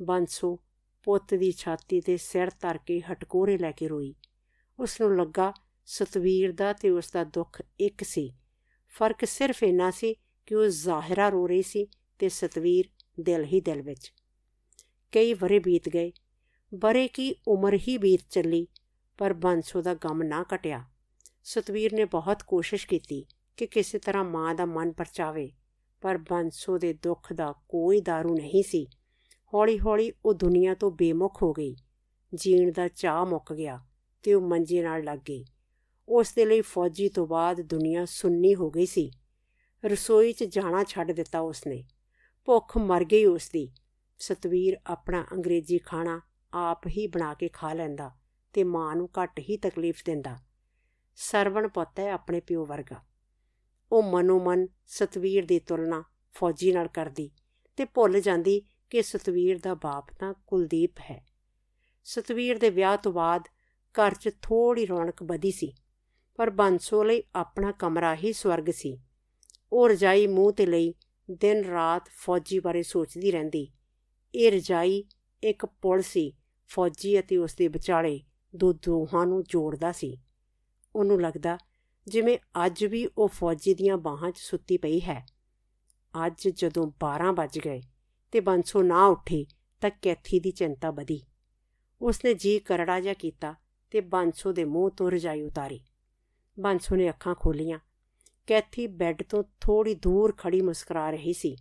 ਬੰਸੋ ਪੁੱਤ ਦੀ ਛਾਤੀ ਤੇ ਸਿਰ ਧਰ ਕੇ ਹਟਕੋਰੇ ਲੈ ਕੇ ਰੋਈ। ਉਸ ਨੂੰ ਲੱਗਾ ਸਤਵੀਰ ਦਾ ਤੇ ਉਸ ਦਾ ਦੁੱਖ ਇੱਕ ਸੀ। ਫ਼ਰਕ ਸਿਰਫ ਇੰਨਾ ਸੀ ਕਿ ਉਹ ਜ਼ਾਹਿਰਾ ਰੋ ਰਹੀ ਸੀ ਤੇ ਸਤਵੀਰ ਦਿਲ ਹੀ ਦਿਲ ਵਿੱਚ। ਕਈ ਵਰੇ ਬੀਤ ਗਏ। ਬਰੇ ਕੀ ਉਮਰ ਹੀ ਬੀਤ ਚੱਲੀ, ਪਰ ਬੰਸੋ ਦਾ ਗਮ ਨਾ ਕਟਿਆ ਸਤਵੀਰ ਨੇ ਬਹੁਤ ਕੋਸ਼ਿਸ਼ ਕੀਤੀ ਕਿ ਕਿਸੇ ਤਰ੍ਹਾਂ ਮਾਂ ਦਾ ਮਨ ਪਰਚਾਵੇ, ਪਰ ਬੰਸੋ ਦੇ ਦੁੱਖ ਦਾ ਕੋਈ दारू ਨਹੀਂ ਸੀ। ਹੌਲੀ-ਹੌਲੀ ਉਹ ਦੁਨੀਆ ਤੋਂ ਬੇਮੁਖ ਹੋ ਗਈ। ਜੀਣ ਦਾ ਚਾਹ ਮੁੱਕ ਗਿਆ ਤੇ ਉਹ ਮੰਜੇ ਨਾਲ ਲੱਗ ਗਈ। ਉਸ ਦੇ ਲਈ ਫੌਜੀ ਤੋਂ ਬਾਅਦ ਦੁਨੀਆ ਸੁੰਨੀ ਹੋ ਗਈ ਸੀ। ਰਸੋਈ 'ਚ ਜਾਣਾ ਛੱਡ ਦਿੱਤਾ ਉਸਨੇ ਭੁੱਖ ਮਰ ਗਈ ਉਸ ਦੀ। ਸਤਵੀਰ ਆਪਣਾ ਅੰਗਰੇਜ਼ੀ ਖਾਣਾ ਆਪ ਹੀ ਬਣਾ ਕੇ ਖਾ ਲੈਂਦਾ ਤੇ ਮਾਂ ਨੂੰ ਘੱਟ ਹੀ ਤਕਲੀਫ ਦਿੰਦਾ। ਸਰਵਣ ਪੁੱਤ ਹੈ ਆਪਣੇ ਪਿਓ ਵਰਗਾ। ਉਹ ਮਨੋ ਮਨ ਸਤਵੀਰ ਦੀ ਤੁਲਨਾ ਫੌਜੀ ਨਾਲ ਕਰਦੀ ਤੇ ਭੁੱਲ ਜਾਂਦੀ ਕਿ ਸਤਵੀਰ ਦਾ ਬਾਪ ਤਾਂ ਕੁਲਦੀਪ ਹੈ। ਸਤਵੀਰ ਦੇ ਵਿਆਹ ਤੋਂ ਬਾਅਦ ਘਰ 'ਚ ਥੋੜੀ ਰੌਣਕ ਵਧੀ ਸੀ, ਪਰ ਬੰਸੋ ਲਈ ਆਪਣਾ ਕਮਰਾ ਹੀ ਸਵਰਗ ਸੀ। ਉਹ ਰਜਾਈ ਮੂੰਹ ਤੇ ਲਈ ਦਿਨ ਰਾਤ ਫੌਜੀ ਬਾਰੇ ਸੋਚਦੀ ਰਹਿੰਦੀ। ਇਹ ਰਜਾਈ ਇੱਕ ਪੁਲ ਸੀ, ਫੌਜੀ ਅਤੇ ਉਸ ਦੇ ਵਿਚਾਲੇ ਦੋ ਦੋਹਾਂ ਨੂੰ ਜੋੜਦਾ ਸੀ। ਉਹਨੂੰ ਲੱਗਦਾ ਜਿਵੇਂ ਅੱਜ ਵੀ ਉਹ ਫੌਜੀ ਦੀਆਂ ਬਾਹਾਂ 'ਚ ਸੁੱਤੀ ਪਈ ਹੈ। ਅੱਜ ਜਦੋਂ 12 ਵੱਜ ਗਏ ਤੇ ਬੰਸੋ ਨਾ ਉੱਠੀ ਤਾਂ ਕੈਥੀ ਦੀ ਚਿੰਤਾ ਵਧੀ। ਉਸਨੇ ਜੀ ਕਰੜਾ ਜਿਹਾ ਕੀਤਾ ਤੇ ਬੰਸੋ ਦੇ ਮੂੰਹ ਤੋਂ ਰਜਾਈ ਉਤਾਰੀ। ਬੰਸੋ ਨੇ ਅੱਖਾਂ ਖੋਲੀਆਂ। ਕੈਥੀ ਬੈੱਡ ਤੋਂ ਥੋੜੀ ਦੂਰ ਖੜੀ ਮੁਸਕਰਾ ਰਹੀ ਸੀ।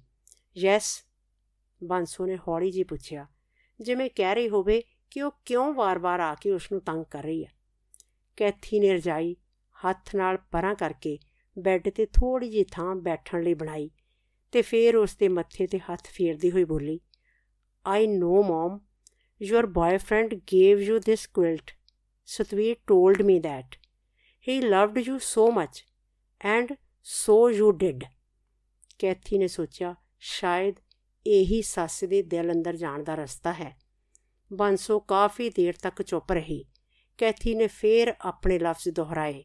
ਯੈਸ, ਬੰਸੋ ਨੇ ਹੌਲੀ ਜੀ ਪੁੱਛਿਆ, ਜਿਵੇਂ ਕਹਿ ਰਹੀ ਹੋਵੇ ਕਿ ਉਹ ਕਿਉਂ ਵਾਰ-ਵਾਰ ਆ ਕੇ ਉਸ ਨੂੰ ਤੰਗ ਕਰ ਰਹੀ ਹੈ? ਕੈਥੀ ਨੇ ਰਜਾਈ ਹੱਥ ਨਾਲ ਪਰਾਂ ਕਰਕੇ ਬੈੱਡ ਤੇ ਥੋੜੀ ਜਿਹੀ ਥਾਂ ਬੈਠਣ ਲਈ ਬਣਾਈ। ਤੇ ਫੇਰ ਉਸ ਦੇ ਮੱਥੇ ਤੇ ਹੱਥ ਫੇਰਦੀ ਹੋਈ ਬੋਲੀ I know mum your boyfriend gave you this quilt Satvir told me that he loved you so much and so you did Kathy ਨੇ ਸੋਚਿਆ, ਸ਼ਾਇਦ ਇਹੀ ਸੱਸ ਦੇ ਦਿਲ ਅੰਦਰ ਜਾਣ ਦਾ ਰਸਤਾ ਹੈ। ਬੰਸੋ ਕਾਫੀ ਦੇਰ ਤੱਕ ਚੁੱਪ ਰਹੀ। ਕੈਥੀ ਨੇ ਫੇਰ ਆਪਣੇ ਲਫ਼ਜ਼ ਦੁਹਰਾਏ,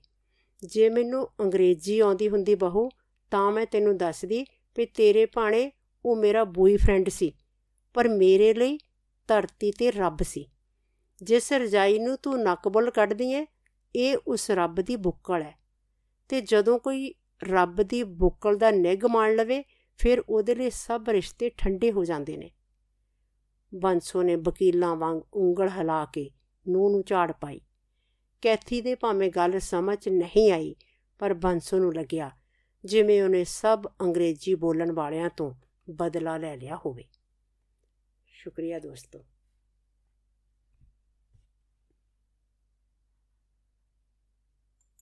ਜੇ ਮੈਨੂੰ ਅੰਗਰੇਜ਼ੀ ਆਉਂਦੀ ਹੁੰਦੀ ਬਹੂ, ਤਾਂ ਮੈਂ ਤੈਨੂੰ ਦੱਸਦੀ ਵੀ ਤੇਰੇ ਭਾਣੇ ਉਹ ਮੇਰਾ ਬॉयਫ੍ਰੈਂਡ ਸੀ, ਪਰ ਮੇਰੇ ਲਈ ਧਰਤੀ ਤੇ ਰੱਬ ਸੀ। ਜਿਸ ਰਜਾਈ ਨੂੰ ਤੂੰ ਨਕਬੁੱਲ ਕੱਢਦੀ ਏ, ਇਹ ਉਸ ਰੱਬ ਦੀ ਬੁੱਕਲ ਹੈ ਤੇ ਜਦੋਂ ਕੋਈ ਰੱਬ ਦੀ ਬੁੱਕਲ ਦਾ ਨਿਗ ਮੰਨ ਲਵੇ, ਫਿਰ ਉਹਦੇ ਲਈ ਸਭ ਰਿਸ਼ਤੇ ਠੰਡੇ ਹੋ ਜਾਂਦੇ ਨੇ। ਬੰਸੋ ਨੇ ਵਕੀਲਾਂ ਵਾਂਗ ਉਂਗਲ ਹਿਲਾ ਕੇ ਨੂੰ ਨੂੰ ਝਾੜ ਪਾਈ। ਕੈਥੀ ਦੇ ਭਾਵੇਂ ਗੱਲ ਸਮਝ ਨਹੀਂ ਆਈ, ਪਰ ਬੰਸੋ ਨੂੰ ਲੱਗਿਆ ਜਿਵੇਂ ਉਹਨੇ ਸਭ ਅੰਗਰੇਜ਼ੀ ਬੋਲਣ ਵਾਲਿਆਂ ਤੋਂ ਬਦਲਾ ਲੈ ਲਿਆ ਹੋਵੇ। ਸ਼ੁਕਰੀਆ ਦੋਸਤੋ।